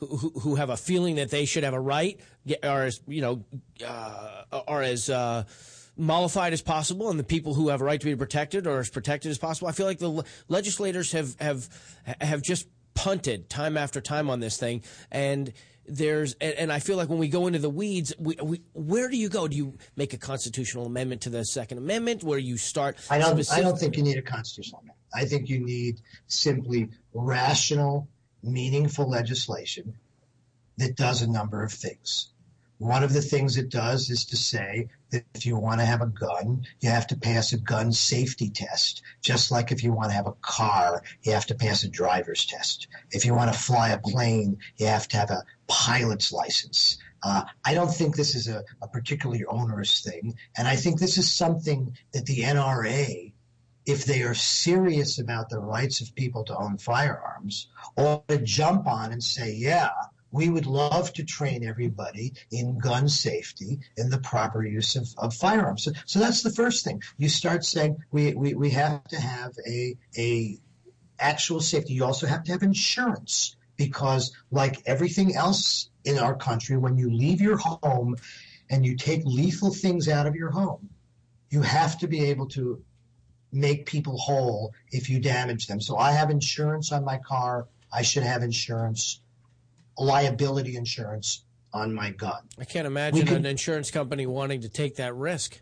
who, who have a feeling that they should have a right are as you know uh, are as uh, mollified as possible, and the people who have a right to be protected are as protected as possible. I feel like the legislators have have have just punted time after time on this thing, and there's and, and, I feel like when we go into the weeds, we, we, where do you go? Do you make a constitutional amendment to the Second Amendment, where you start? I don't. Specific- I don't think you need a constitutional amendment. I think you need simply rational meaningful legislation that does a number of things. One of the things it does is to say that if you want to have a gun, you have to pass a gun safety test. Just like if you want to have a car, you have to pass a driver's test. If you want to fly a plane, you have to have a pilot's license. Uh, I don't think this is a, a particularly onerous thing. And I think this is something that the NRA, if they are serious about the rights of people to own firearms, ought to jump on and say, yeah, we would love to train everybody in gun safety and the proper use of, of firearms. So, so that's the first thing. You start saying we, we, we have to have a, a actual safety. You also have to have insurance because like everything else in our country, when you leave your home and you take lethal things out of your home, you have to be able to make people whole if you damage them. So I have insurance on my car. I should have insurance liability insurance on my gun. I can't imagine can, an insurance company wanting to take that risk.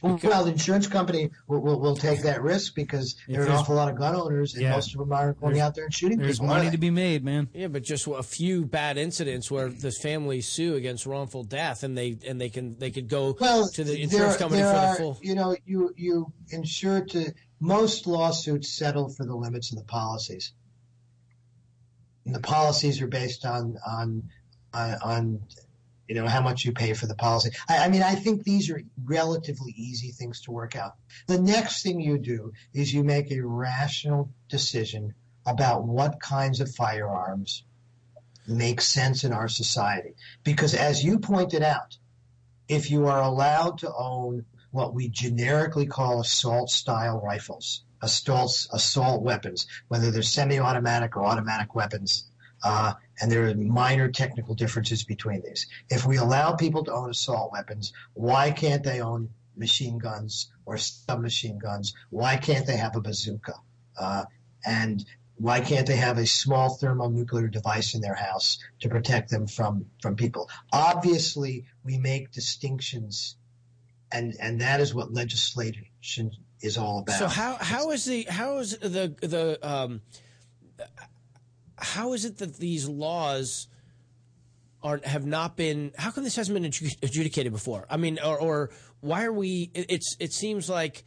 Because, well, the insurance company will, will, will take that risk because there are an awful lot of gun owners, and yeah, most of them aren't going out there and shooting there's people. There's money to be made, man. Yeah, but just a few bad incidents where the families sue against wrongful death, and they and they can they could go well, to the insurance there, company there for are, the full. You know, you you insure to most lawsuits settle for the limits of the policies and the policies are based on on on, you know how much you pay for the policy. I, I, mean, I think these are relatively easy things to work out. The next thing you do is you make a rational decision about what kinds of firearms make sense in our society. Because as you pointed out, if you are allowed to own what we generically call assault style rifles, assault, assault weapons, whether they're semi-automatic or automatic weapons. Uh, and there are minor technical differences between these. If we allow people to own assault weapons, why can't they own machine guns or submachine guns? Why can't they have a bazooka? Uh, and why can't they have a small thermonuclear device in their house to protect them from, from people? Obviously, we make distinctions, and, and that is what legislation is all about. So how how is the how is the the um, how is it that these laws are have not been? How come this hasn't been adjudicated before? I mean, or, or why are we? It's it seems like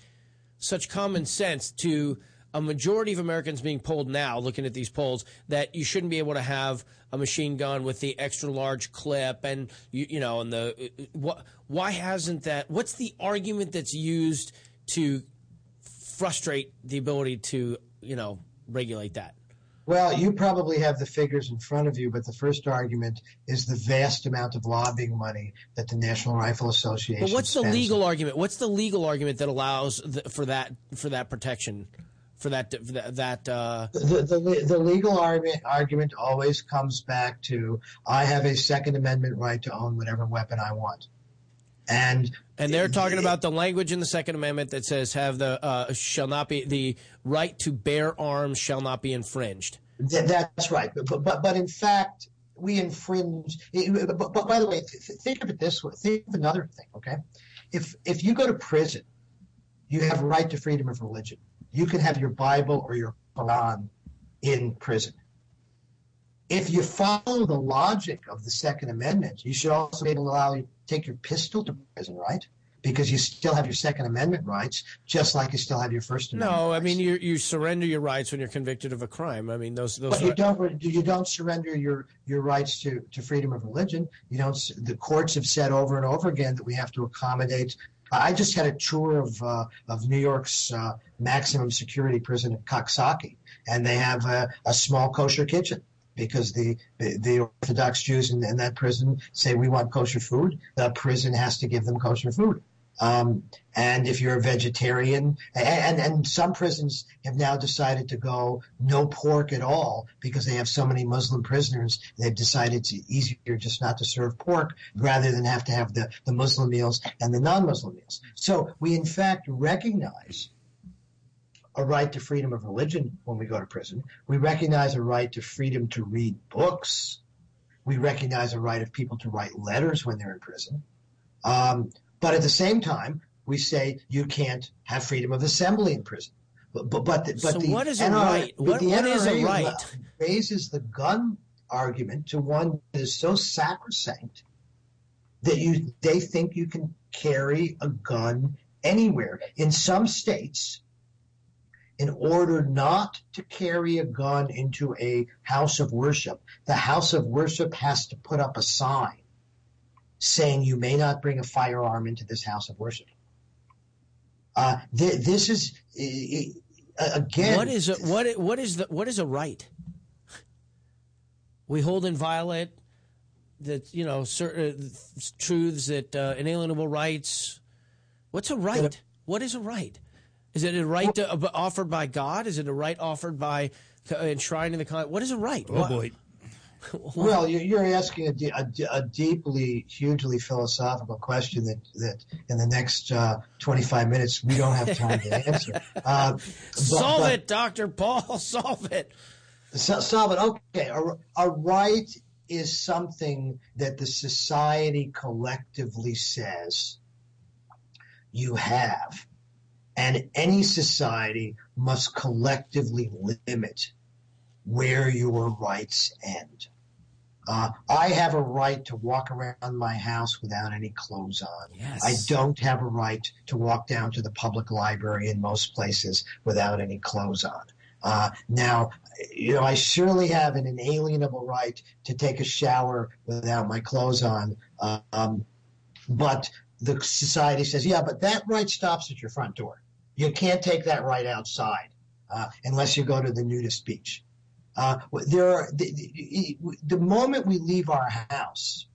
such common sense to a majority of Americans being polled now, looking at these polls, that you shouldn't be able to have a machine gun with the extra large clip, and you, you know, and the what? Why hasn't that? What's the argument that's used to frustrate the ability to, you know, regulate that? Well, you probably have the figures in front of you, but the first argument is the vast amount of lobbying money that the National Rifle Association. But what's the legal argument? What's the legal argument that allows the, for that for that protection? For that, for that, that uh... the, the, the legal argument argument always comes back to I have a Second Amendment right to own whatever weapon I want. And and they're talking about the language in the Second Amendment that says have the uh, shall not be the right to bear arms shall not be infringed. Th- that's right, but, but but in fact we infringe. But, but by the way, th- think of it this way. Think of another thing. Okay, if if you go to prison, you have a right to freedom of religion. You can have your Bible or your Quran in prison if you follow the logic of the Second Amendment, you should also be able to allow take your pistol to prison, right? Because you still have your Second Amendment rights, just like you still have your First Amendment. No, rights. I mean you you surrender your rights when you're convicted of a crime. I mean those those. But you don't you don't surrender your your rights to to freedom of religion. You don't. The courts have said over and over again that we have to accommodate I just had a tour of uh, of New York's uh, maximum security prison at Coxsackie, and they have a, a small kosher kitchen because the, the, the Orthodox Jews in, in, that prison say we want kosher food. The prison has to give them kosher food. Um, and if you're a vegetarian, and, and some prisons have now decided to go no pork at all because they have so many Muslim prisoners. They've decided it's easier just not to serve pork rather than have to have the, the Muslim meals and the non-Muslim meals. So we in fact recognize a right to freedom of religion when we go to prison. We recognize a right to freedom to read books. We recognize a right of people to write letters when they're in prison. Um, but at the same time, we say you can't have freedom of assembly in prison. But but but, the, but so the what is NRA, a right? What, what is a right? Raises the gun argument to one that is so sacrosanct that you they think you can carry a gun anywhere. In some states, in order not to carry a gun into a house of worship, the house of worship has to put up a sign saying you may not bring a firearm into this house of worship. Uh, th- this is uh, again. What is a, what what is the what is a right? We hold inviolate that you know certain truths that uh, inalienable rights. What's a right? What is a right? Is it a right to, uh, offered by God? Is it a right offered by uh, enshrined in the con? What is a right? Oh, What- boy. Well, you- you're asking a, de- a, de- a deeply, hugely philosophical question that, that in the next uh, 25 minutes we don't have time to answer. Uh, but- Solve but- it, Doctor Paul. Solve it. So, solve it. Okay, a, a right is something that the society collectively says you have, and any society must collectively limit where your rights end. Uh, I have a right to walk around my house without any clothes on. Yes. I don't have a right to walk down to the public library in most places without any clothes on. Uh, now, you know, I surely have an inalienable right to take a shower without my clothes on. Um, but the society says, yeah, but that right stops at your front door. You can't take that right outside uh, unless you go to the nudist beach. Uh, there are the, the, the moment we leave our house,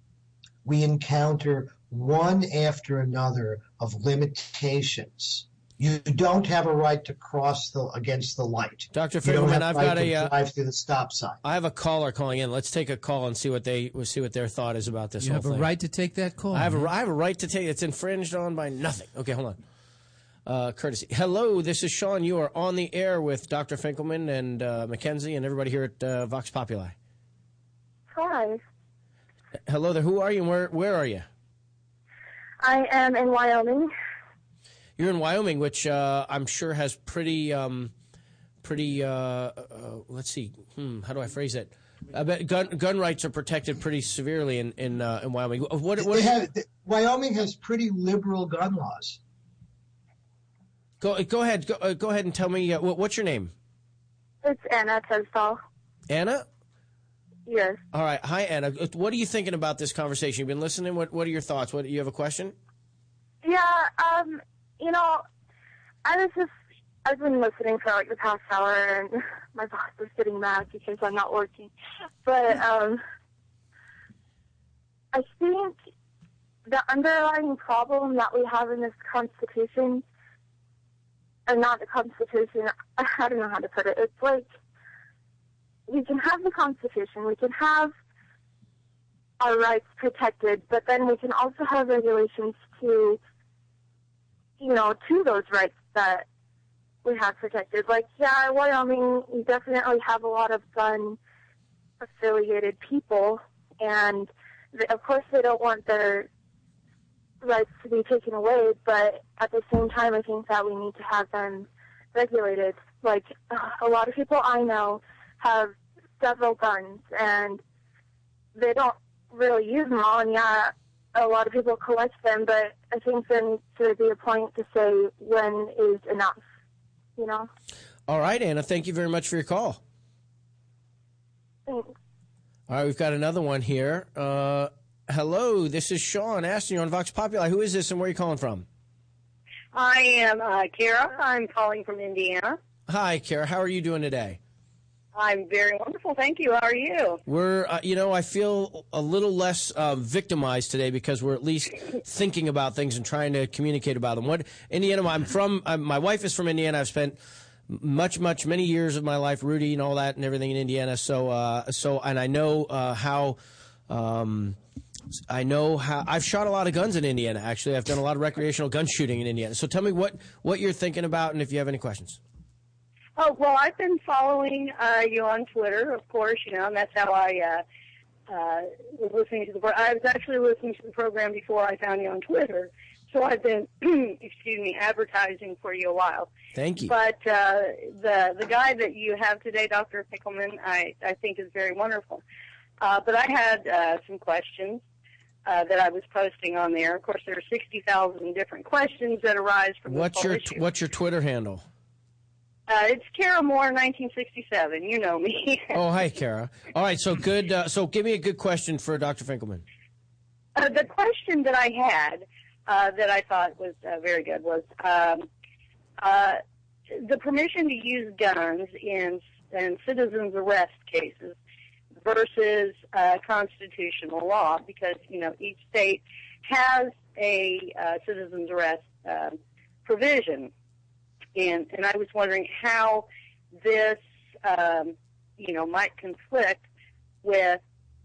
we encounter one after another of limitations. You don't have a right to cross the against the light. Dr. You don't Finkelman, have I've right got to a, uh, drive through the stop sign. I have a caller calling in. Let's take a call and see what they we'll see what their thought is about this You whole have a right to take that call. I have a have a right to take. It's infringed on by nothing. Okay, hold on. Uh, courtesy. Hello, this is Sean. You are on the air with Dr. Finkelman and uh, Mackenzie and everybody here at uh, Vox Populi. Hi, Hello there. Who are you? And where where are you? I am in Wyoming. You're in Wyoming, which uh, I'm sure has pretty um, pretty. Uh, uh, let's see. Hmm, how do I phrase it? I bet gun gun rights are protected pretty severely in in, uh, in Wyoming. What what? They have, Wyoming has pretty liberal gun laws. Go go ahead. Go, uh, go ahead and tell me uh, what, what's your name. It's Anna Testal. Anna. Yes. All right. Hi, Anna. Uh, What are you thinking about this conversation? You've been listening. What What are your thoughts? What you have a question? Yeah, um, you know, I was just, I've been listening for like the past hour and my boss is getting mad because I'm not working. But, um, I think the underlying problem that we have in this Constitution, or not the Constitution, I don't know how to put it. It's like, we can have the Constitution, we can have our rights protected, but then we can also have regulations to, you know, to those rights that we have protected. Like, yeah, Wyoming, we definitely have a lot of gun affiliated people, and of course they don't want their rights to be taken away, but at the same time, I think that we need to have them regulated. Like, a lot of people I know have several guns, and they don't really use them all, and yeah, a lot of people collect them, but I think there needs to be a point to say when is enough, you know? All right, Anna. Thank you very much for your call. Thanks. All right, we've got another one here. Uh, hello, this is Sean asking you on Vox Populi. Who is this, and where are you calling from? I am uh, Kara. I'm calling from Indiana. Hi, Kara. How are you doing today? I'm very wonderful. Thank you. How are you? We're, uh, you know, I feel a little less uh, victimized today because we're at least thinking about things and trying to communicate about them. What Indiana? I'm from. i my wife is from Indiana. I've spent much, much, many years of my life, Rudy, and all that, and everything in Indiana. So, uh, so, and I know uh, how. Um, I know how I've shot a lot of guns in Indiana. Actually, I've done a lot of recreational gun shooting in Indiana. So, tell me what what you're thinking about, and if you have any questions. Oh well, I've been following uh, you on Twitter, of course, you know, and that's how I uh, uh, was listening to the. pro- I was actually listening to the program before I found you on Twitter, so I've been, excuse me, advertising for you a while. Thank you. But uh, the the guy that you have today, Dr. Pickleman, I I think is very wonderful. Uh, but I had uh, some questions. Uh, that I was posting on there. Of course, there are 60,000 different questions that arise from What's your issue. What's your Twitter handle? Uh, it's Kara Moore, 1967. You know me. Oh, hi, Kara. All right, so good. Uh, so give me a good question for Dr. Finkelman. Uh, the question that I had uh, that I thought was uh, very good was um, uh, the permission to use guns in, in citizens' arrest cases versus uh, constitutional law, because you know each state has a uh, citizens' arrest um provision, and and I was wondering how this um, you know might conflict with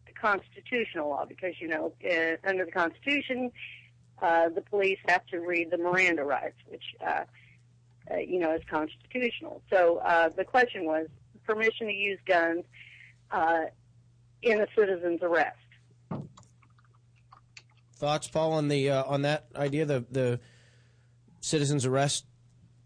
the constitutional law because you know uh, under the Constitution, uh, the police have to read the Miranda rights, which uh, uh, you know is constitutional. So uh, the question was permission to use guns uh, in a citizen's arrest. Thoughts, Paul, on the uh, on that idea, the the citizens arrest.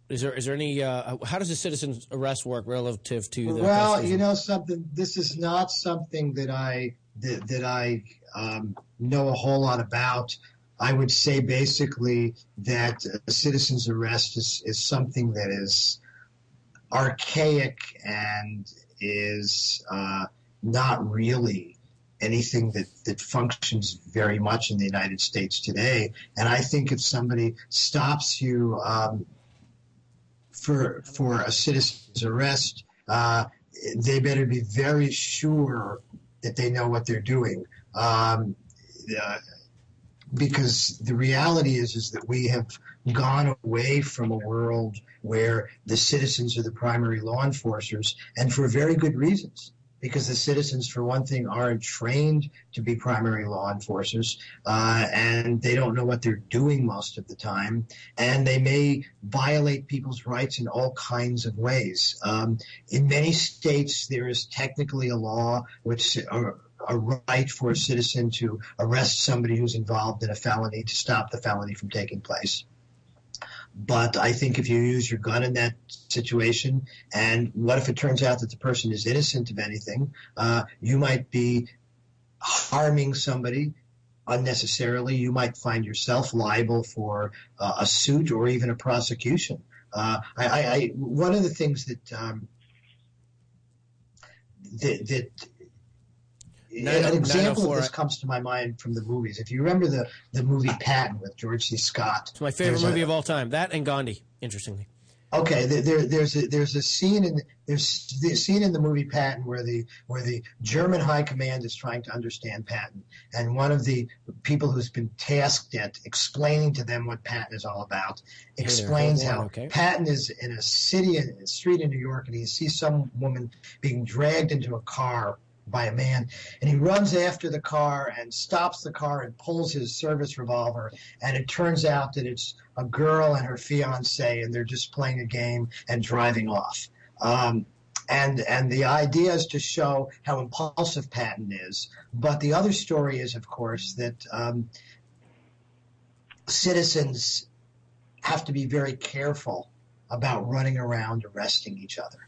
Is there is there any? Uh, how does the citizens arrest work relative to the? well, constitution? you know something. This is not something that I that, that I um, know a whole lot about. I would say basically that a citizen's arrest is, is something that is archaic and is uh, not really anything that, that functions very much in the United States today. And I think if somebody stops you um, for for a citizen's arrest, uh, they better be very sure that they know what they're doing. Um, uh, because the reality is is that we have gone away from a world where the citizens are the primary law enforcers, and for very good reasons. Because the citizens, for one thing, aren't trained to be primary law enforcers, uh, and they don't know what they're doing most of the time, and they may violate people's rights in all kinds of ways. Um, in many states, there is technically a law which uh, a right for a citizen to arrest somebody who's involved in a felony to stop the felony from taking place. But I think if you use your gun in that situation, and what if it turns out that the person is innocent of anything, uh, you might be harming somebody unnecessarily. You might find yourself liable for uh, a suit or even a prosecution. Uh, I, I, I, one of the things that um, that, that an example of this comes to my mind from the movies. If you remember the, the movie Patton with George C. Scott, It's my favorite there's a- movie of all time. That and Gandhi, interestingly. Okay, there, there, there's a, there's a scene in there's the scene in the movie Patton where the where the German High Command is trying to understand Patton, and one of the people who's been tasked at explaining to them what Patton is all about explains how okay. Patton is in a city, in a street in New York, and he sees some woman being dragged into a car by a man, and he runs after the car and stops the car and pulls his service revolver, and it turns out that it's a girl and her fiance, and they're just playing a game and driving off. Um, and and the idea is to show how impulsive Patton is. But the other story is, of course, that um, citizens have to be very careful about running around arresting each other.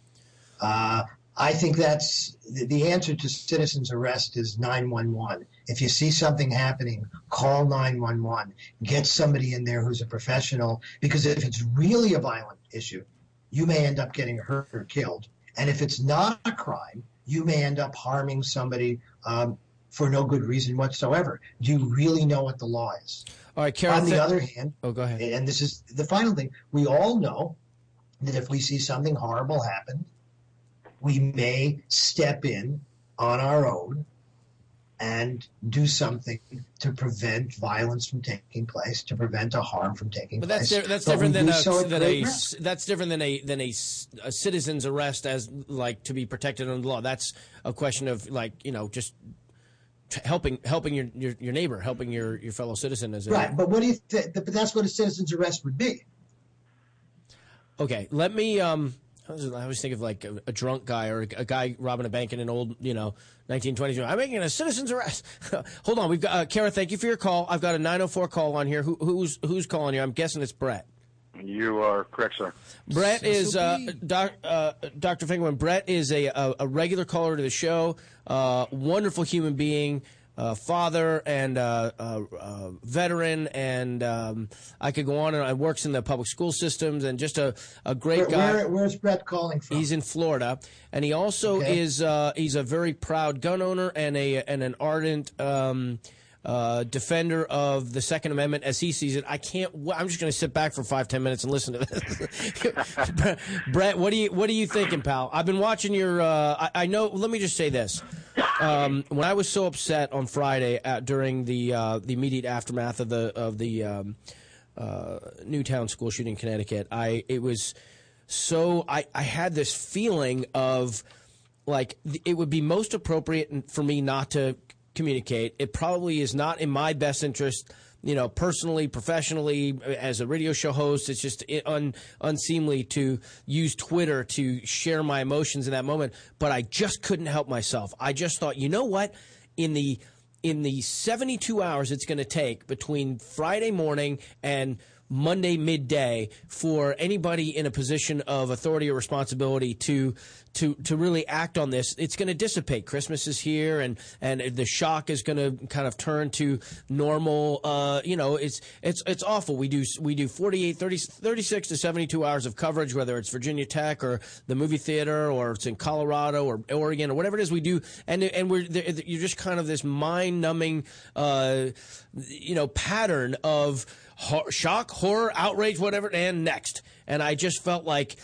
Uh, I think that's the, answer to citizens arrest is 911. If you see something happening, call 911. Get somebody in there who's a professional because if it's really a violent issue, you may end up getting hurt or killed. And if it's not a crime, you may end up harming somebody um, for no good reason whatsoever. Do you really know what the law is? All right, Karen. On the th- other hand, oh, go ahead. and this is the final thing, we all know that if we see something horrible happen, we may step in on our own and do something to prevent violence from taking place, to prevent a harm from taking But that's place. di- that's But different than a, so than a that's different than a than a, a citizen's arrest as like to be protected under the law. That's a question of like you know just helping helping your, your your neighbor, helping your your fellow citizen as a Right, but what do you think? But that's what a citizen's arrest would be. Okay, let me. Um, I was, I always think of like a, a drunk guy or a, a guy robbing a bank in an old, you know, 1920s. I'm making a citizen's arrest. Hold on, we've got uh, Kara. Thank you for your call. I've got a 904 call on here. Who, who's who's calling you? I'm guessing it's Brett. You are correct, sir. Brett is uh, doc, uh, Dr. Finkelman. Brett is a, a, a regular caller to the show. Uh, wonderful human being. Uh, father and uh, uh, uh, veteran, and um, I could go on and on. Works in the public school systems, and just a, a great Where, guy. where, where's Brett calling from? He's in Florida, and he also Okay. is uh, he's a very proud gun owner and a and an ardent um, uh, defender of the Second Amendment as he sees it. I can't. w- I'm just going to sit back for five ten minutes and listen to this. Brett, what do you what are you thinking, pal? I've been watching your. Uh, I, I know. Let me just say this. Um, when I was so upset on Friday uh, during the uh, the immediate aftermath of the of the um, uh, Newtown school shooting in Connecticut, I it was so I, I had this feeling of like it would be most appropriate for me not to communicate. It probably is not in my best interest, you know, personally, professionally, as a radio show host. It's just un, unseemly to use Twitter to share my emotions in that moment. But I just couldn't help myself. I just thought, you know what? In the in the 72 hours it's going to take between Friday morning and Monday midday for anybody in a position of authority or responsibility to to to really act on this, it's going to dissipate. Christmas is here, and and the shock is going to kind of turn to normal. Uh, you know, it's it's it's awful. We do we do 48, 30, 36 to seventy two hours of coverage, whether it's Virginia Tech or the movie theater, or it's in Colorado or Oregon or whatever it is we do, and and we're you're just kind of this mind numbing, uh, you know, pattern of hor- shock, horror, outrage, whatever, and next. And I just felt like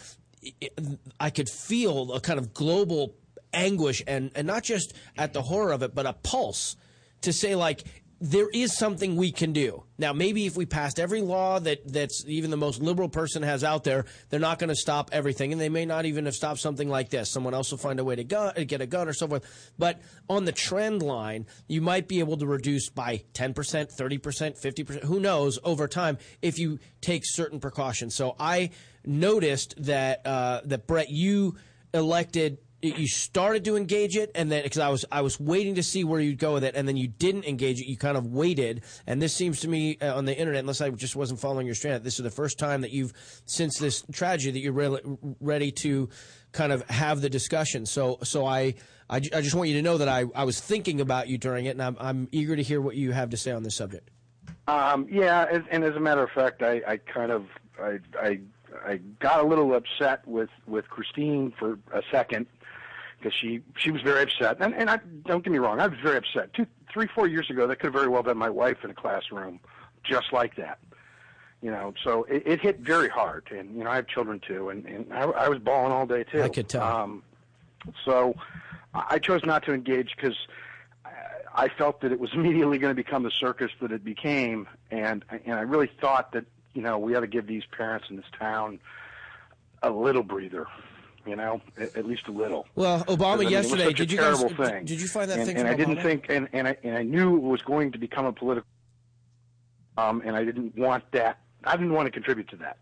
I could feel a kind of global anguish and, and not just at the horror of it, but a pulse to say like, there is something we can do. Now, maybe if we passed every law that, that's even the most liberal person has out there, they're not going to stop everything. And they may not even have stopped something like this. Someone else will find a way to gun, get a gun or so forth. But on the trend line, you might be able to reduce by 10%, 30%, 50%, who knows, over time if you take certain precautions. So I noticed that, uh, that Brett, you elected you started to engage it and then because I was I was waiting to see where you'd go with it and then you didn't engage it you kind of waited. And this seems to me uh, on the internet unless I just wasn't following your strand this is the first time that you've since this tragedy that you're really ready to kind of have the discussion. So so I I, just want you to know that I, I was thinking about you during it and I'm, I'm eager to hear what you have to say on this subject. Um, yeah, as, and as a matter of fact, I, I kind of I, I I got a little upset with with Christine for a second because she she was very upset, and and I don't get me wrong, I was very upset. Two, three, four years ago, that could have very well been my wife in a classroom, just like that. You know, so it, it hit very hard, and you know I have children too, and and I, I was bawling all day too. I could tell. Um, so I chose not to engage because I felt that it was immediately going to become the circus that it became, and and I really thought that you know we ought to give these parents in this town a little breather, you know, at, at least a little. well Because, I Obama mean, yesterday did you guys thing. did you find that and, thing and I didn't think, and and I, and I knew it was going to become a political, um, and I didn't want that. I didn't want to contribute to that.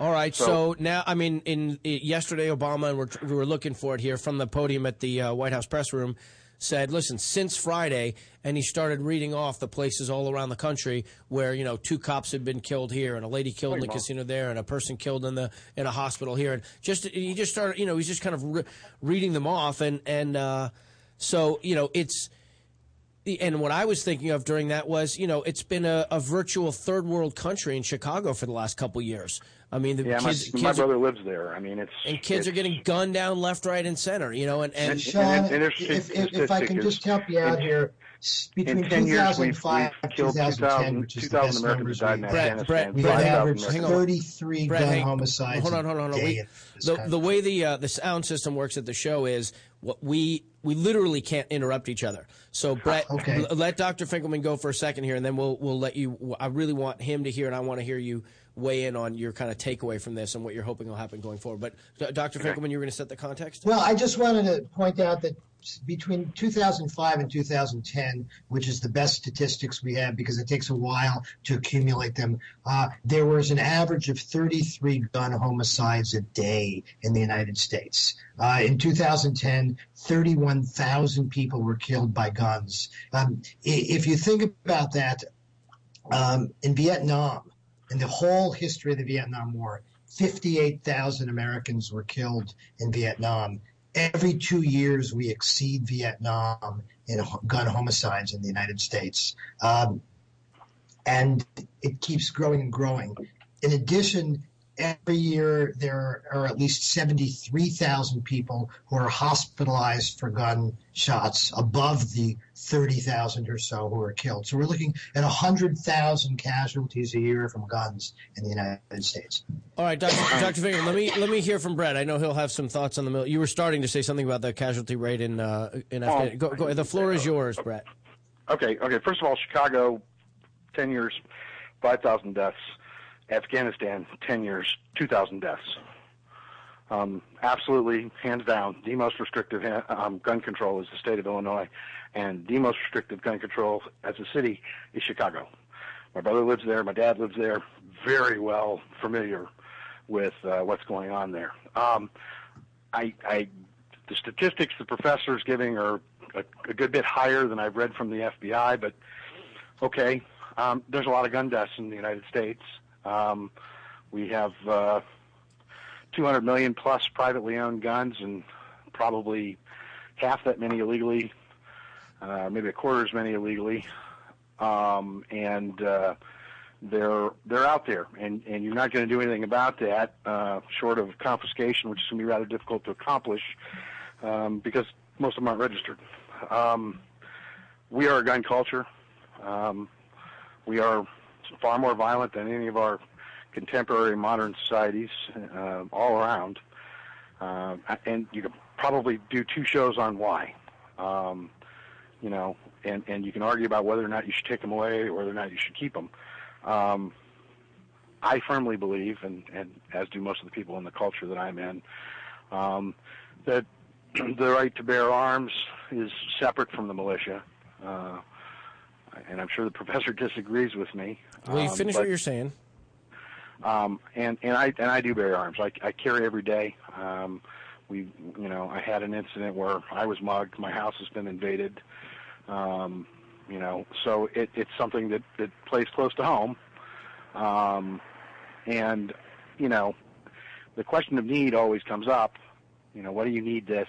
All right. So, So- now, I mean, in, i yesterday, Obama and we're, we were looking for it here from the podium at the uh, White House press room. Said, listen, since Friday, and he started reading off the places all around the country where you know two cops had been killed here, and a lady killed in the casino there, and a person killed in the in a hospital here, and just he just started, you know, he's just kind of re- reading them off, and and uh, so you know, it's and what I was thinking of during that was, you know, it's been a, a virtual third world country in Chicago for the last couple years. I mean, the Yeah, my, kids, my kids are, brother lives there. I mean, it's and kids are getting gunned down left, right, and center. You know, and and, And- Sean, and it- if, if, if I can just help you out in- here, between in 10 years, we've, 2005 we've 2010, 2,000, which is the 2,000 best Americans numbers died in we've Brett, had, Brett, we've Brett, Five thousand averaged 33 Brett, gun hang- homicides Hold on, hold on, hold on. We- the, country. the way the uh, the sound system works at the show is what we we literally can't interrupt each other. So Brett, Okay. l- let Dr. Finkelman go for a second here, and then we'll we'll let you. I really want him to hear, and I want to hear you weigh in on your kind of takeaway from this and what you're hoping will happen going forward. But Dr. Finkelman, you were going to set the context. Well, I just wanted to point out that between 2005 and 2010, which is the best statistics we have because it takes a while to accumulate them, uh, there was an average of 33 gun homicides a day in the United States. Uh, in 2010, 31,000 people were killed by guns. Um, if you think about that, um, in Vietnam, in the whole history of the Vietnam War, 58,000 Americans were killed in Vietnam. every two years we exceed Vietnam in gun homicides in the United States. Um, and it keeps growing and growing. In addition, every year there are at least 73,000 people who are hospitalized for gunshots above the 30,000 or so who are killed. So we're looking at 100,000 casualties a year from guns in the United States. All right, Dr. Dr. Finger, let me let me hear from Brett. I know he'll have some thoughts on the mill. You were starting to say something about the casualty rate in uh, in Well, Afghanistan. Go, go, the floor is yours, Brett. Okay, okay. First of all, Chicago, 10 years, 5,000 deaths. Afghanistan, 10 years, 2,000 deaths. Um, absolutely, hands down, the most restrictive um, gun control is the state of Illinois, and the most restrictive gun control as a city is Chicago. My brother lives there, my dad lives there, very well familiar with uh, what's going on there. Um, I, I, the statistics the professor is giving are a, a good bit higher than I've read from the FBI, but okay, um, there's a lot of gun deaths in the United States. Um, we have uh, 200 million plus privately owned guns, and probably half that many illegally, uh, maybe a quarter as many illegally, um, and uh, they're they're out there, and and you're not going to do anything about that, uh, short of confiscation, which is going to be rather difficult to accomplish um, because most of them aren't registered. Um, we are a gun culture. Um, we are far more violent than any of our contemporary modern societies uh, all around. Uh, and you could probably do two shows on why. Um, you know, and, and you can argue about whether or not you should take them away or whether or not you should keep them. Um, I firmly believe, and, and as do most of the people in the culture that I'm in, um, that the right to bear arms is separate from the militia. Uh, and I'm sure the professor disagrees with me. Will you Um, finish but- what you're saying? um, and and I and I do bear arms. I, I carry every day. Um, we, you know, I had an incident where I was mugged. My house has been invaded. Um, you know, so it, it's something that that plays close to home. Um, and you know, the question of need always comes up. You know, what do you need this?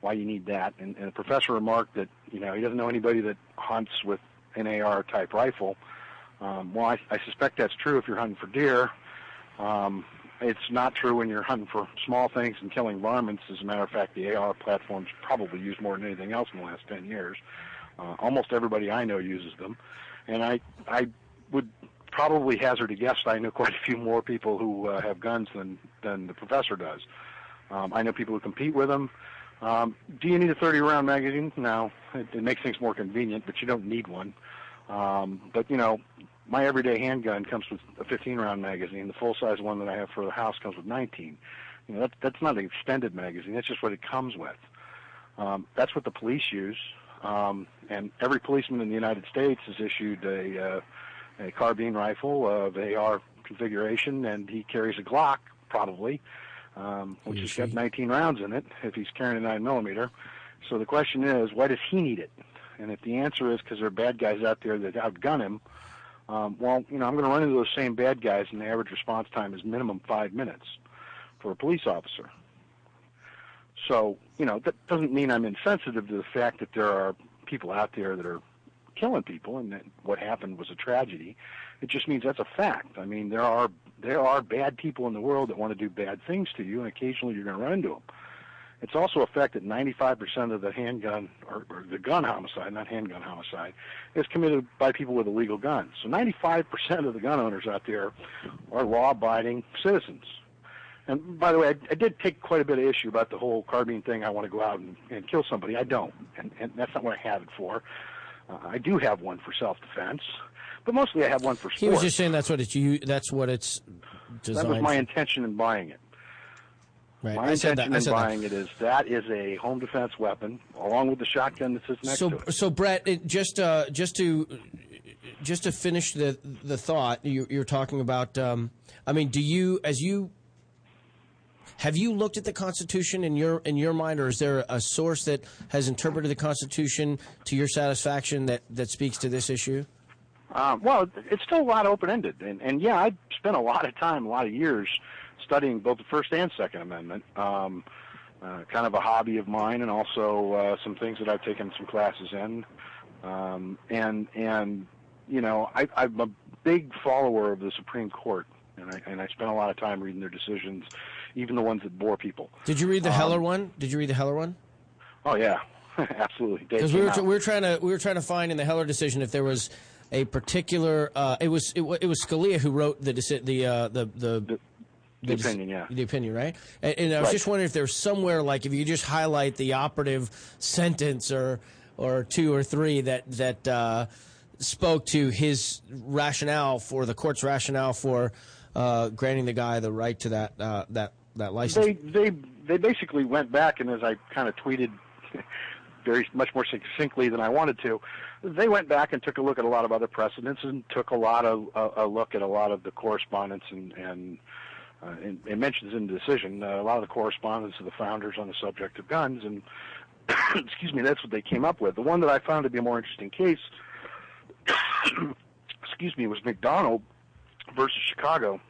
Why you need that? And, and the professor remarked that you know he doesn't know anybody that hunts with an AR type rifle. Um, well, I, I suspect that's true if you're hunting for deer. Um, it's not true when you're hunting for small things and killing varmints. As a matter of fact, the AR platform's probably used more than anything else in the last 10 years. Uh, almost everybody I know uses them. And I, I would probably hazard a guess that I know quite a few more people who uh, have guns than, than the professor does. Um, I know people who compete with them. Um, do you need a 30 round magazine? No. It, it makes things more convenient, but you don't need one. Um, but you know, my everyday handgun comes with a 15 round magazine. The full size one that I have for the house comes with 19. You know, that, that's not an extended magazine. That's just what it comes with. Um, that's what the police use. Um, and every policeman in the United States is issued a, uh, a carbine rifle of AR configuration, and he carries a Glock, probably, um, which has got 19 rounds in it if he's carrying a 9 millimeter. So the question is, why does he need it? And if the answer is because there are bad guys out there that outgun him, um, well, you know, I'm going to run into those same bad guys, and the average response time is minimum five minutes for a police officer. So, you know, that doesn't mean I'm insensitive to the fact that there are people out there that are killing people, and that what happened was a tragedy. It just means that's a fact. I mean, there are there are bad people in the world that want to do bad things to you, and occasionally you're going to run into them. It's also a fact that 95% of the handgun, or, or the gun homicide, not handgun homicide, is committed by people with illegal guns. So 95% of the gun owners out there are law-abiding citizens. And by the way, I, I did take quite a bit of issue about the whole carbine thing. I want to go out and, and kill somebody. I don't, and, and that's not what I have it for. Uh, I do have one for self-defense, but mostly I have one for sport. He was just saying that's what it's you. That's what it's designed. that was my intention in buying it. Right. My I said intention that. I in said that. buying it is that is a home defense weapon, along with the shotgun that sits next so, to it. so Brett, it, just uh, just to just to finish the the thought you, you're talking about. Um, I mean, do you as you have you looked at the Constitution in your in your mind, or is there a source that has interpreted the Constitution to your satisfaction that that speaks to this issue? Um, well, it's still a lot open ended, and, and yeah, I spent a lot of time, a lot of years studying both the First and Second Amendment. Um, uh, kind of a hobby of mine, and also uh, some things that I've taken some classes in. Um, and and you know, I, I'm a big follower of the Supreme Court, and I and I spent a lot of time reading their decisions, even the ones that bore people. Did you read the Um, Heller one? Did you read the Heller one? Oh yeah, absolutely. Because we were, out. we were trying to we were trying to find in the Heller decision if there was a particular uh, it was it, it was Scalia who wrote the the uh, the the. the dec- opinion, yeah. The opinion, right? And, and I was Right. just wondering if there's somewhere like if you just highlight the operative sentence or or two or three that that uh, spoke to his rationale for the court's rationale for uh, granting the guy the right to that uh, that that license. They they they basically went back, and as I kind of tweeted very much more succinctly than I wanted to, they went back and took a look at a lot of other precedents and took a lot of a, a look at a lot of the correspondence and and. Uh, and, and mentions in the decision uh, a lot of the correspondence of the founders on the subject of guns, and excuse me, that's what they came up with. The one that I found to be a more interesting case, excuse me, was McDonald versus Chicago,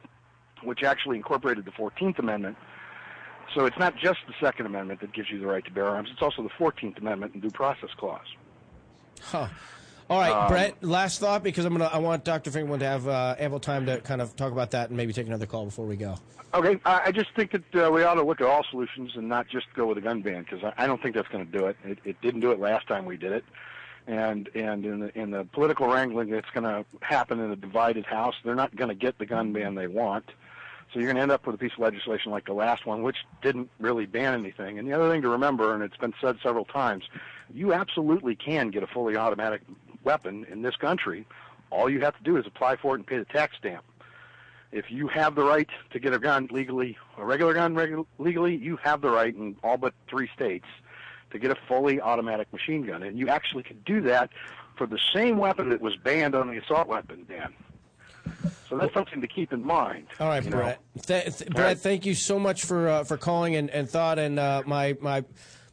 which actually incorporated the Fourteenth Amendment. So it's not just the Second Amendment that gives you the right to bear arms; it's also the Fourteenth Amendment and Due Process Clause. Huh. All right, Um, Brett. Last thought because I'm gonna. I want Dr. Finkelman to have uh, ample time to kind of talk about that and maybe take another call before we go. Okay, I, I just think that uh, we ought to look at all solutions and not just go with a gun ban because I, I don't think that's going to do it. it. It didn't do it last time we did it, and and in the in the political wrangling that's going to happen in a divided House, they're not going to get the gun ban they want. So you're going to end up with a piece of legislation like the last one, which didn't really ban anything. And the other thing to remember, and it's been said several times, you absolutely can get a fully automatic weapon in this country. All you have to do is apply for it and pay the tax stamp. If you have the right to get a gun legally, a regular gun regu- legally, you have the right in all but three states to get a fully automatic machine gun. And you actually can do that for the same weapon that was banned on the assault weapon ban. So that's something to keep in mind. All right, you. Brett. Th- th- Brett, right. thank you so much for uh, for calling and, and thought. And uh, my my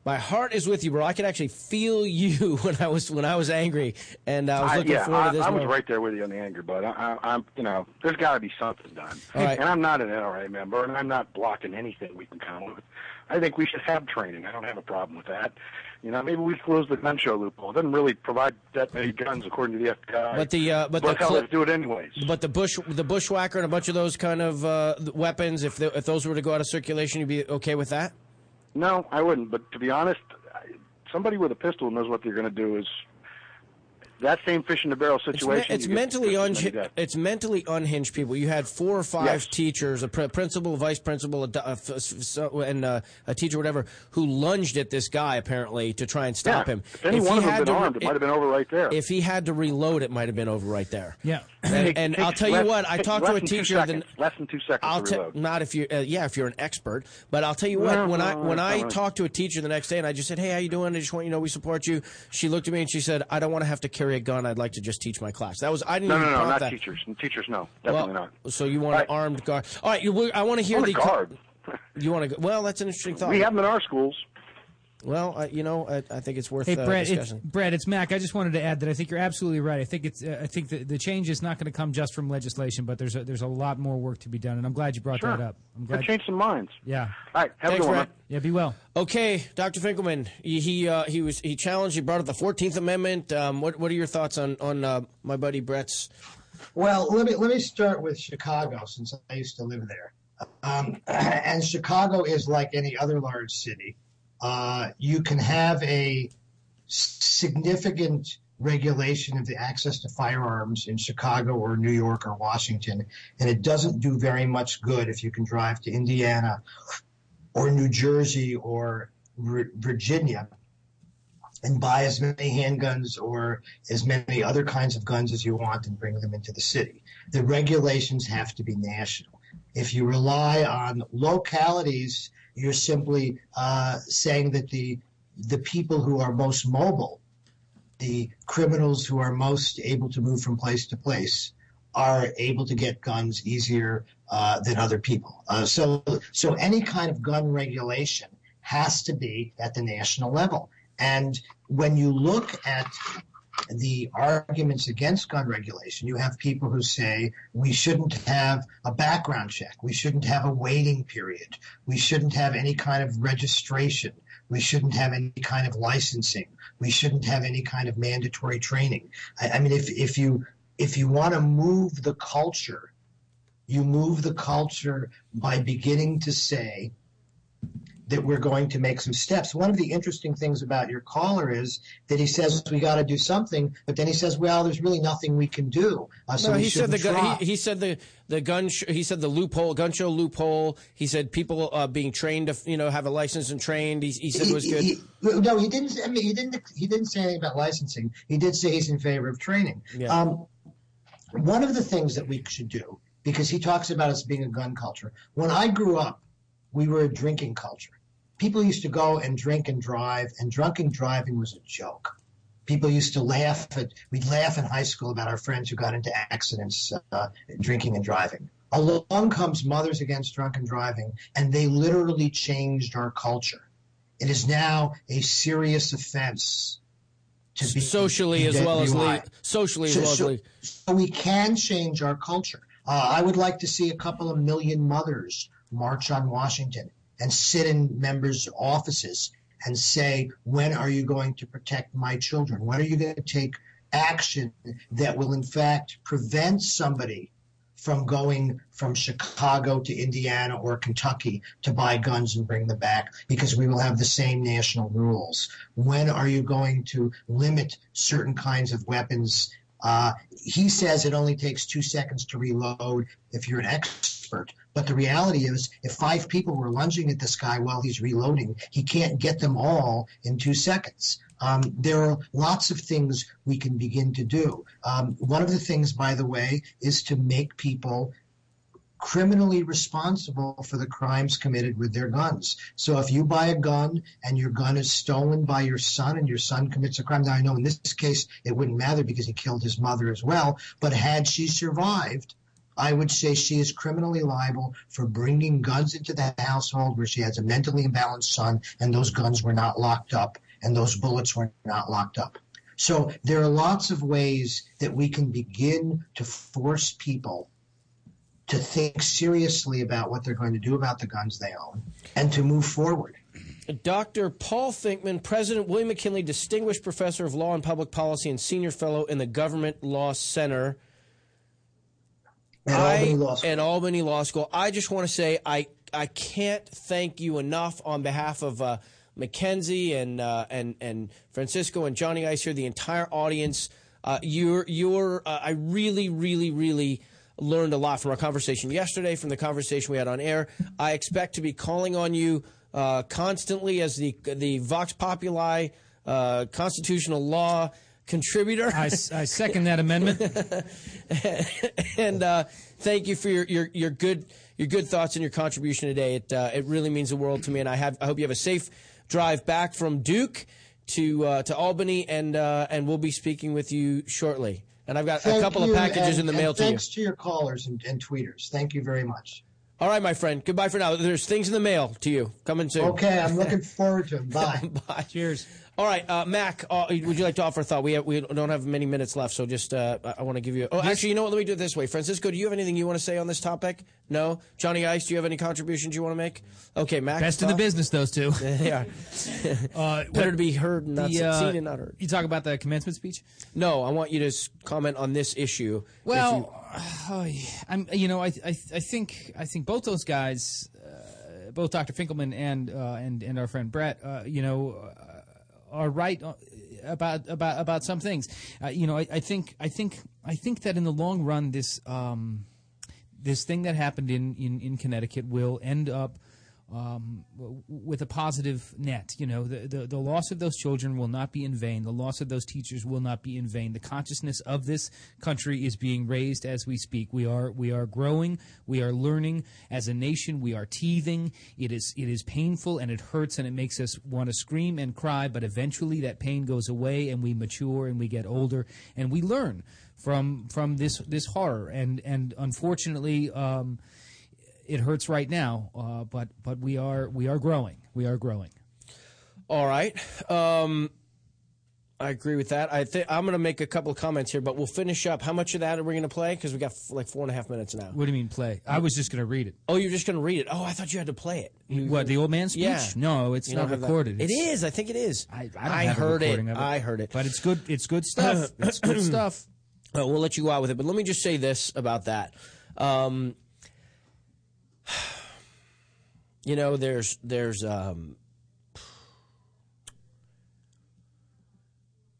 my heart is with you, bro. I could actually feel you when I was when I was angry, and I was I- looking yeah, forward I, to this. I was right there with you on the anger, but I, I, I'm, you know, there's got to be something done. All right. And I'm not an NRA member, and I'm not blocking anything we can come with. I think we should have training. I don't have a problem with that. You know, maybe we close the gun show loophole. It doesn't really provide that many guns, according to the FBI. But the uh, but but the hell, let's do it anyways. But the bush the bushwhacker and a bunch of those kind of uh, weapons, if the, if those were to go out of circulation, you'd be okay with that? No, I wouldn't. But to be honest, somebody with a pistol knows what they're going to do. Is that same fish in the barrel It's, me- situation? it's mentally just as many unhinged. It's mentally unhinged people. You had four or five Yes. teachers, a pr- principal, a vice principal, a, do- a f- s- so- and uh, a teacher, whatever, who lunged at this guy apparently to try and stop Yeah. him. If any he one of them had had been to re- armed, it might have been over right there. If he had to reload, it might have been over right there. Yeah. And, and I'll tell you what, I talked to less a than teacher. seconds. less than two seconds I'll to reload. not if you uh, yeah if you're an expert, but I'll tell you what No, when I when I I talked to a teacher the next day and I just said hey how you doing I just want you to know we support you. She looked at me and she said I don't want to have to carry a gun. I'd like to just teach my class. That was I didn't No, no, no, not that. teachers. Teachers, no, definitely well, not. So you want an armed guard? All right, I want to hear the guard. You want to? Well, that's an interesting thought. We have them in our schools. Well, I, you know, I, I think it's worth Hey, uh, Brett, it's, discussing. Brett, it's Mac. I just wanted to add that I think you're absolutely right. I think it's. Uh, I think the, the change is not going to come just from legislation, but there's a, there's a lot more work to be done, and I'm glad you brought Sure. that up. I'm Gotta glad. change some minds. Yeah. All right, have Thanks, a good one. Brett. man. Yeah, be well. Okay, Dr. Finkelman, he he, uh, he was he challenged. He brought up the Fourteenth Amendment. Um, what what are your thoughts on on uh, my buddy Brett's? Well, let me let me start with Chicago since I used to live there. Um, and Chicago is like any other large city. Uh, you can have a significant regulation of the access to firearms in Chicago or New York or Washington, and it doesn't do very much good if you can drive to Indiana or New Jersey or Virginia and buy as many handguns or as many other kinds of guns as you want and bring them into the city. The regulations have to be national. If you rely on localities, you're simply uh, saying that the the people who are most mobile, the criminals who are most able to move from place to place, are able to get guns easier uh, than other people. Uh, so, so any kind of gun regulation has to be at the national level. And when you look at the arguments against gun regulation, you have people who say we shouldn't have a background check, we shouldn't have a waiting period, we shouldn't have any kind of registration, we shouldn't have any kind of licensing, we shouldn't have any kind of mandatory training. I, mean, if if you if you want to move the culture, you move the culture by beginning to say that we're going to make some steps. One of the interesting things about your caller is that he says we got to do something, but then he says, "Well, there's really nothing we can do." Uh, so no, he said the gun, he, he said the the gun sh- he said the loophole gun show loophole. He said people uh, being trained to you know have a license and trained. He, he said it was good. he- no, he didn't. I mean, he didn't. He didn't say anything about licensing. He did say he's in favor of training. Yeah. Um, one of the things that we should do, because he talks about us being a gun culture. When I grew up, we were a drinking culture. People used to go and drink and drive, and drunken driving was a joke. People used to laugh at. We'd laugh in high school about our friends who got into accidents uh, drinking and driving. Along comes Mothers Against Drunken Driving, and they literally changed our culture. It is now a serious offense to be socially as well as le- socially as So- well as so- so we can change our culture. Uh, I would like to see a couple of million mothers march on Washington and sit in members' offices and say, when are you going to protect my children? When are you going to take action that will, in fact, prevent somebody from going from Chicago to Indiana or Kentucky to buy guns and bring them back because we will have the same national rules. When are you going to limit certain kinds of weapons? Uh, he says it only takes two seconds to reload if you're an expert. But the reality is, if five people were lunging at this guy while he's reloading, he can't get them all in two seconds. Um, there are lots of things we can begin to do. Um, one of the things, by the way, is to make people criminally responsible for the crimes committed with their guns. So if you buy a gun and your gun is stolen by your son and your son commits a crime, now I know in this case it wouldn't matter because he killed his mother as well, but had she survived, I would say she is criminally liable for bringing guns into the household where she has a mentally imbalanced son and those guns were not locked up and those bullets were not locked up. So there are lots of ways that we can begin to force people to think seriously about what they're going to do about the guns they own and to move forward. Dr. Paul Finkelman, President William McKinley, Distinguished Professor of Law and Public Policy and Senior Fellow in the Government Law Center At I- Albany Law School. at Albany Law School. I just want to say I I can't thank you enough on behalf of uh, Mackenzie and uh, and and Francisco and Johnny Ice here, the entire audience. Uh, you're you're uh, I really really really learned a lot from our conversation yesterday, from the conversation we had on air. I expect to be calling on you uh, constantly as the the Vox Populi uh, constitutional law contributor. I, I second that amendment. and uh, thank you for your, your, your good your good thoughts and your contribution today. It uh, it really means the world to me, and I have I hope you have a safe drive back from Duke to uh, to Albany, and uh, and we'll be speaking with you shortly. And I've got a Thank couple of packages and- in the mail to you. Thanks to your callers and, and tweeters. Thank you very much. All right, my friend. Goodbye for now. There's things in the mail to you coming soon. Okay, I'm looking forward to it. Bye. Bye. Cheers. All right, uh, Mac. Uh, would you like to offer a thought? We have, we don't have many minutes left, so just uh, I want to give you. Oh, actually, you know what? Let me do it this way. Francisco, do you have anything you want to say on this topic? No. Johnny Ice, do you have any contributions you want to make? Okay, Mac. Best in the uh, business, those two. yeah. Uh, Better to be heard and not the, uh, seen and not heard. You talk about the commencement speech. No, I want you to comment on this issue. Well, yeah. I'm. You know, I, I, I think, I think both those guys, uh, both Dr. Finkelman and uh, and and our friend Brett, uh, you know, uh, are right about about about some things. Uh, you know, I, I think, I think, I think that in the long run, this um, this thing that happened in, in, in Connecticut will end up um, with a positive net. You know, the, the, the loss of those children will not be in vain. The loss of those teachers will not be in vain. The consciousness of this country is being raised as we speak. We are we are growing. We are learning as a nation. We are teething. It is it is painful and it hurts and it makes us want to scream and cry. But eventually that pain goes away and we mature and we get older and we learn from from this this horror. And and unfortunately. Um, it hurts right now, uh, but but we are we are growing. We are growing. All right. Um, I agree with that. I think I'm going to make a couple of comments here, but we'll finish up. How much of that are we going to play? Because we got f- like four and a half minutes now. What do you mean play? I was just going to read it. Oh, you're just going to read it. Oh, I thought you had to play it. You- What the old man speech? Yeah. No, it's You not recorded. It It's- I think it is. I, I, I heard it. of I heard it. But it's good. It's good stuff. it's good stuff. Uh, we'll let you go out with it, but let me just say this about that. Um, you know, there's there's um,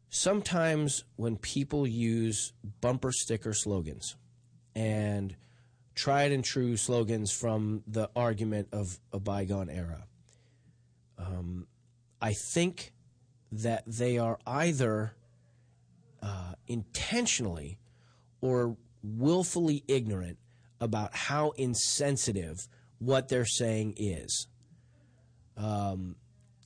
sometimes when people use bumper sticker slogans and tried and true slogans from the argument of a bygone era, um, I think that they are either uh, intentionally or willfully ignorant about how insensitive what they're saying is. Um,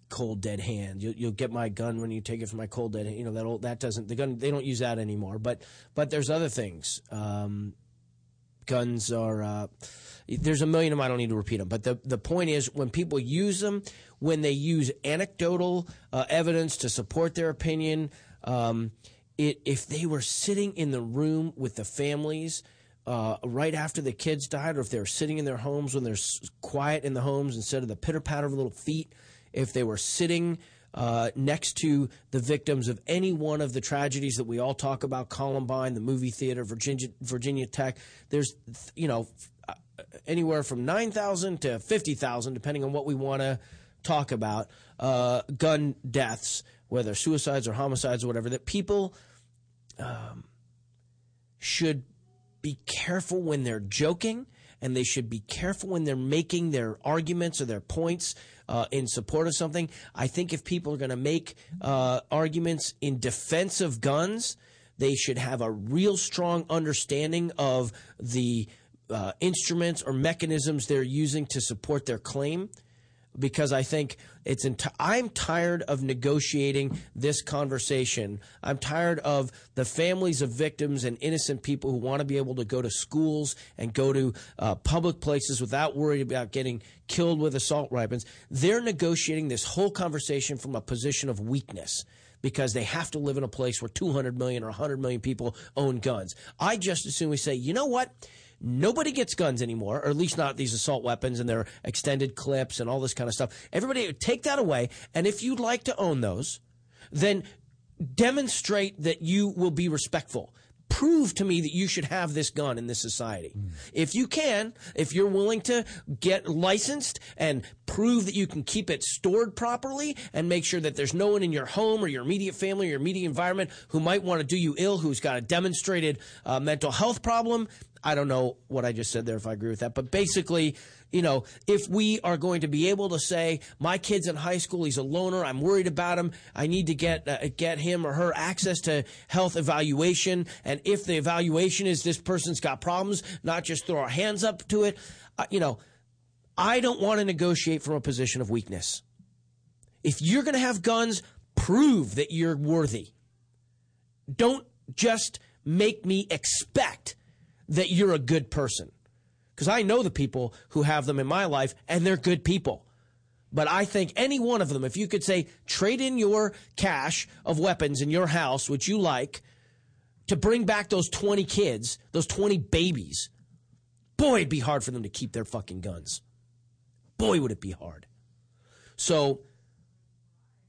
cold dead hand. You, you'll get my gun when you take it from my cold dead hand. You know that old, that doesn't the gun. They don't use that anymore. But but there's other things. Um, guns are. Uh, there's a million of them. I don't need to repeat them. But the the point is, when people use them, when they use anecdotal uh, evidence to support their opinion, um, it if they were sitting in the room with the families. Uh, right after the kids died, or if they were sitting in their homes when there's quiet in the homes instead of the pitter patter of little feet, if they were sitting uh, next to the victims of any one of the tragedies that we all talk about Columbine, the movie theater, Virginia, Virginia Tech. There's, you know, uh, anywhere from 9,000 to 50,000, depending on what we want to talk about, uh, gun deaths, whether suicides or homicides or whatever, that people um, should be careful when they're joking and they should be careful when they're making their arguments or their points uh, in support of something. I think if people are going to make uh, arguments in defense of guns, they should have a real strong understanding of the uh, instruments or mechanisms they're using to support their claim because I think it's. I'm tired of negotiating this conversation. I'm tired of the families of victims and innocent people who want to be able to go to schools and go to uh, public places without worrying about getting killed with assault weapons. They're negotiating this whole conversation from a position of weakness. Because they have to live in a place where 200 million or 100 million people own guns. I just assume we say, you know what? Nobody gets guns anymore, or at least not these assault weapons and their extended clips and all this kind of stuff. Everybody take that away. And if you'd like to own those, then demonstrate that you will be respectful. Prove to me that you should have this gun in this society. If you can, if you're willing to get licensed and prove that you can keep it stored properly and make sure that there's no one in your home or your immediate family or your immediate environment who might want to do you ill, who's got a demonstrated uh, mental health problem, I don't know what I just said there if I agree with that, but basically, you know, if we are going to be able to say my kid's in high school, he's a loner, I'm worried about him, I need to get uh, get him or her access to health evaluation, and if the evaluation is this person's got problems, not just throw our hands up to it, uh, you know, I don't want to negotiate from a position of weakness. If you're going to have guns, prove that you're worthy. Don't just make me expect that you're a good person. Because I know the people who have them in my life, and they're good people. But I think any one of them, if you could say, trade in your cache of weapons in your house, which you like, to bring back those 20 kids, those 20 babies, boy, it'd be hard for them to keep their fucking guns. Boy, would it be hard. So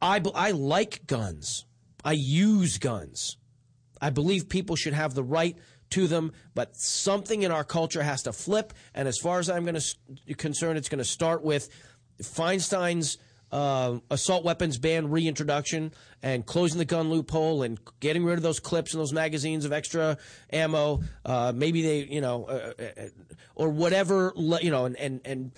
I, I like guns. I use guns. I believe people should have the right to them, but something in our culture has to flip. And as far as I'm going to concerned, it's going to start with Feinstein's uh, assault weapons ban reintroduction and closing the gun loophole and getting rid of those clips and those magazines of extra ammo. Uh, maybe they, you know, uh, uh, or whatever, you know, and and and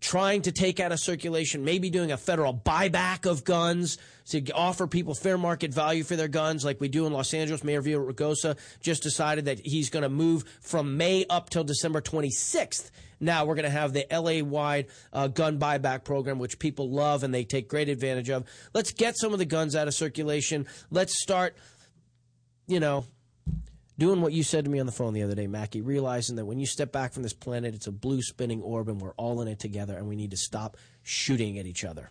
trying to take out of circulation, maybe doing a federal buyback of guns to offer people fair market value for their guns, like we do in Los Angeles. Mayor Villaraigosa just decided that he's going to move from May up till December 26th. Now we're going to have the LA wide uh, gun buyback program, which people love and they take great advantage of. Let's get some of the guns out of circulation. Let's start, you know, doing what you said to me on the phone the other day, Mackie, realizing that when you step back from this planet, it's a blue spinning orb and we're all in it together and we need to stop shooting at each other.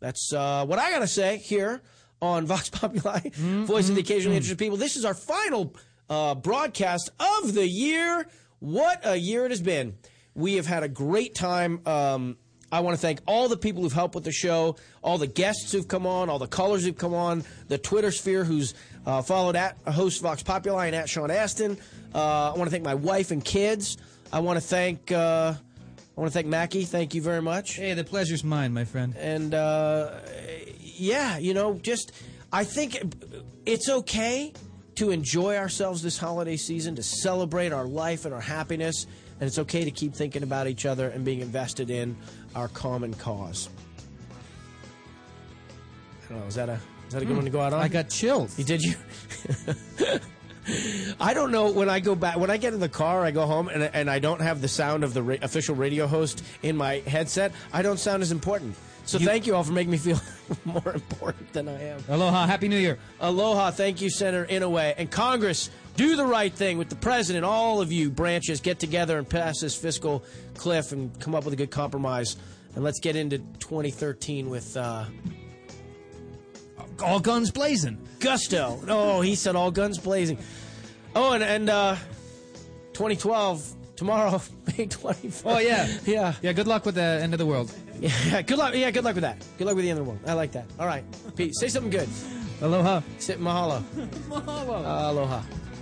That's uh, what I got to say here on Vox Populi, Voice of the Occasionally Interested People. This is our final uh, broadcast of the year. What a year it has been. We have had a great time. Um, I want to thank all the people who've helped with the show, all the guests who've come on, all the callers who've come on, the Twitter sphere who's uh, followed at host Vox Populi and at Sean Astin. Uh, I want to thank my wife and kids. I want to thank uh, I want to thank Mackie. Thank you very much. Hey, the pleasure's mine, my friend. And uh, yeah, you know, just I think it's okay to enjoy ourselves this holiday season, to celebrate our life and our happiness, and it's okay to keep thinking about each other and being invested in our common cause. I don't know. Is that a is that a good Hmm. one to go out on? I got chills. You did you? I don't know when I go back when I get in the car I go home and, and I don't have the sound of the ra- official radio host in my headset I don't sound as important so thank you all for making me feel more important than I am Aloha, Happy New Year. Aloha thank you Senator Inouye and Congress do the right thing with the president all of you branches get together and pass this fiscal cliff and come up with a good compromise and let's get into 2013 with uh, all guns blazing. Gusto. Oh, he said all guns blazing. Oh, and and uh, 2012 tomorrow, May 24th. Oh yeah, yeah, yeah. Good luck with the end of the world. Yeah, good luck. Yeah, good luck with that. Good luck with the end of the world. I like that. All right, Pete, say something good. Aloha. Sit mahalo. Mahalo. Uh, aloha.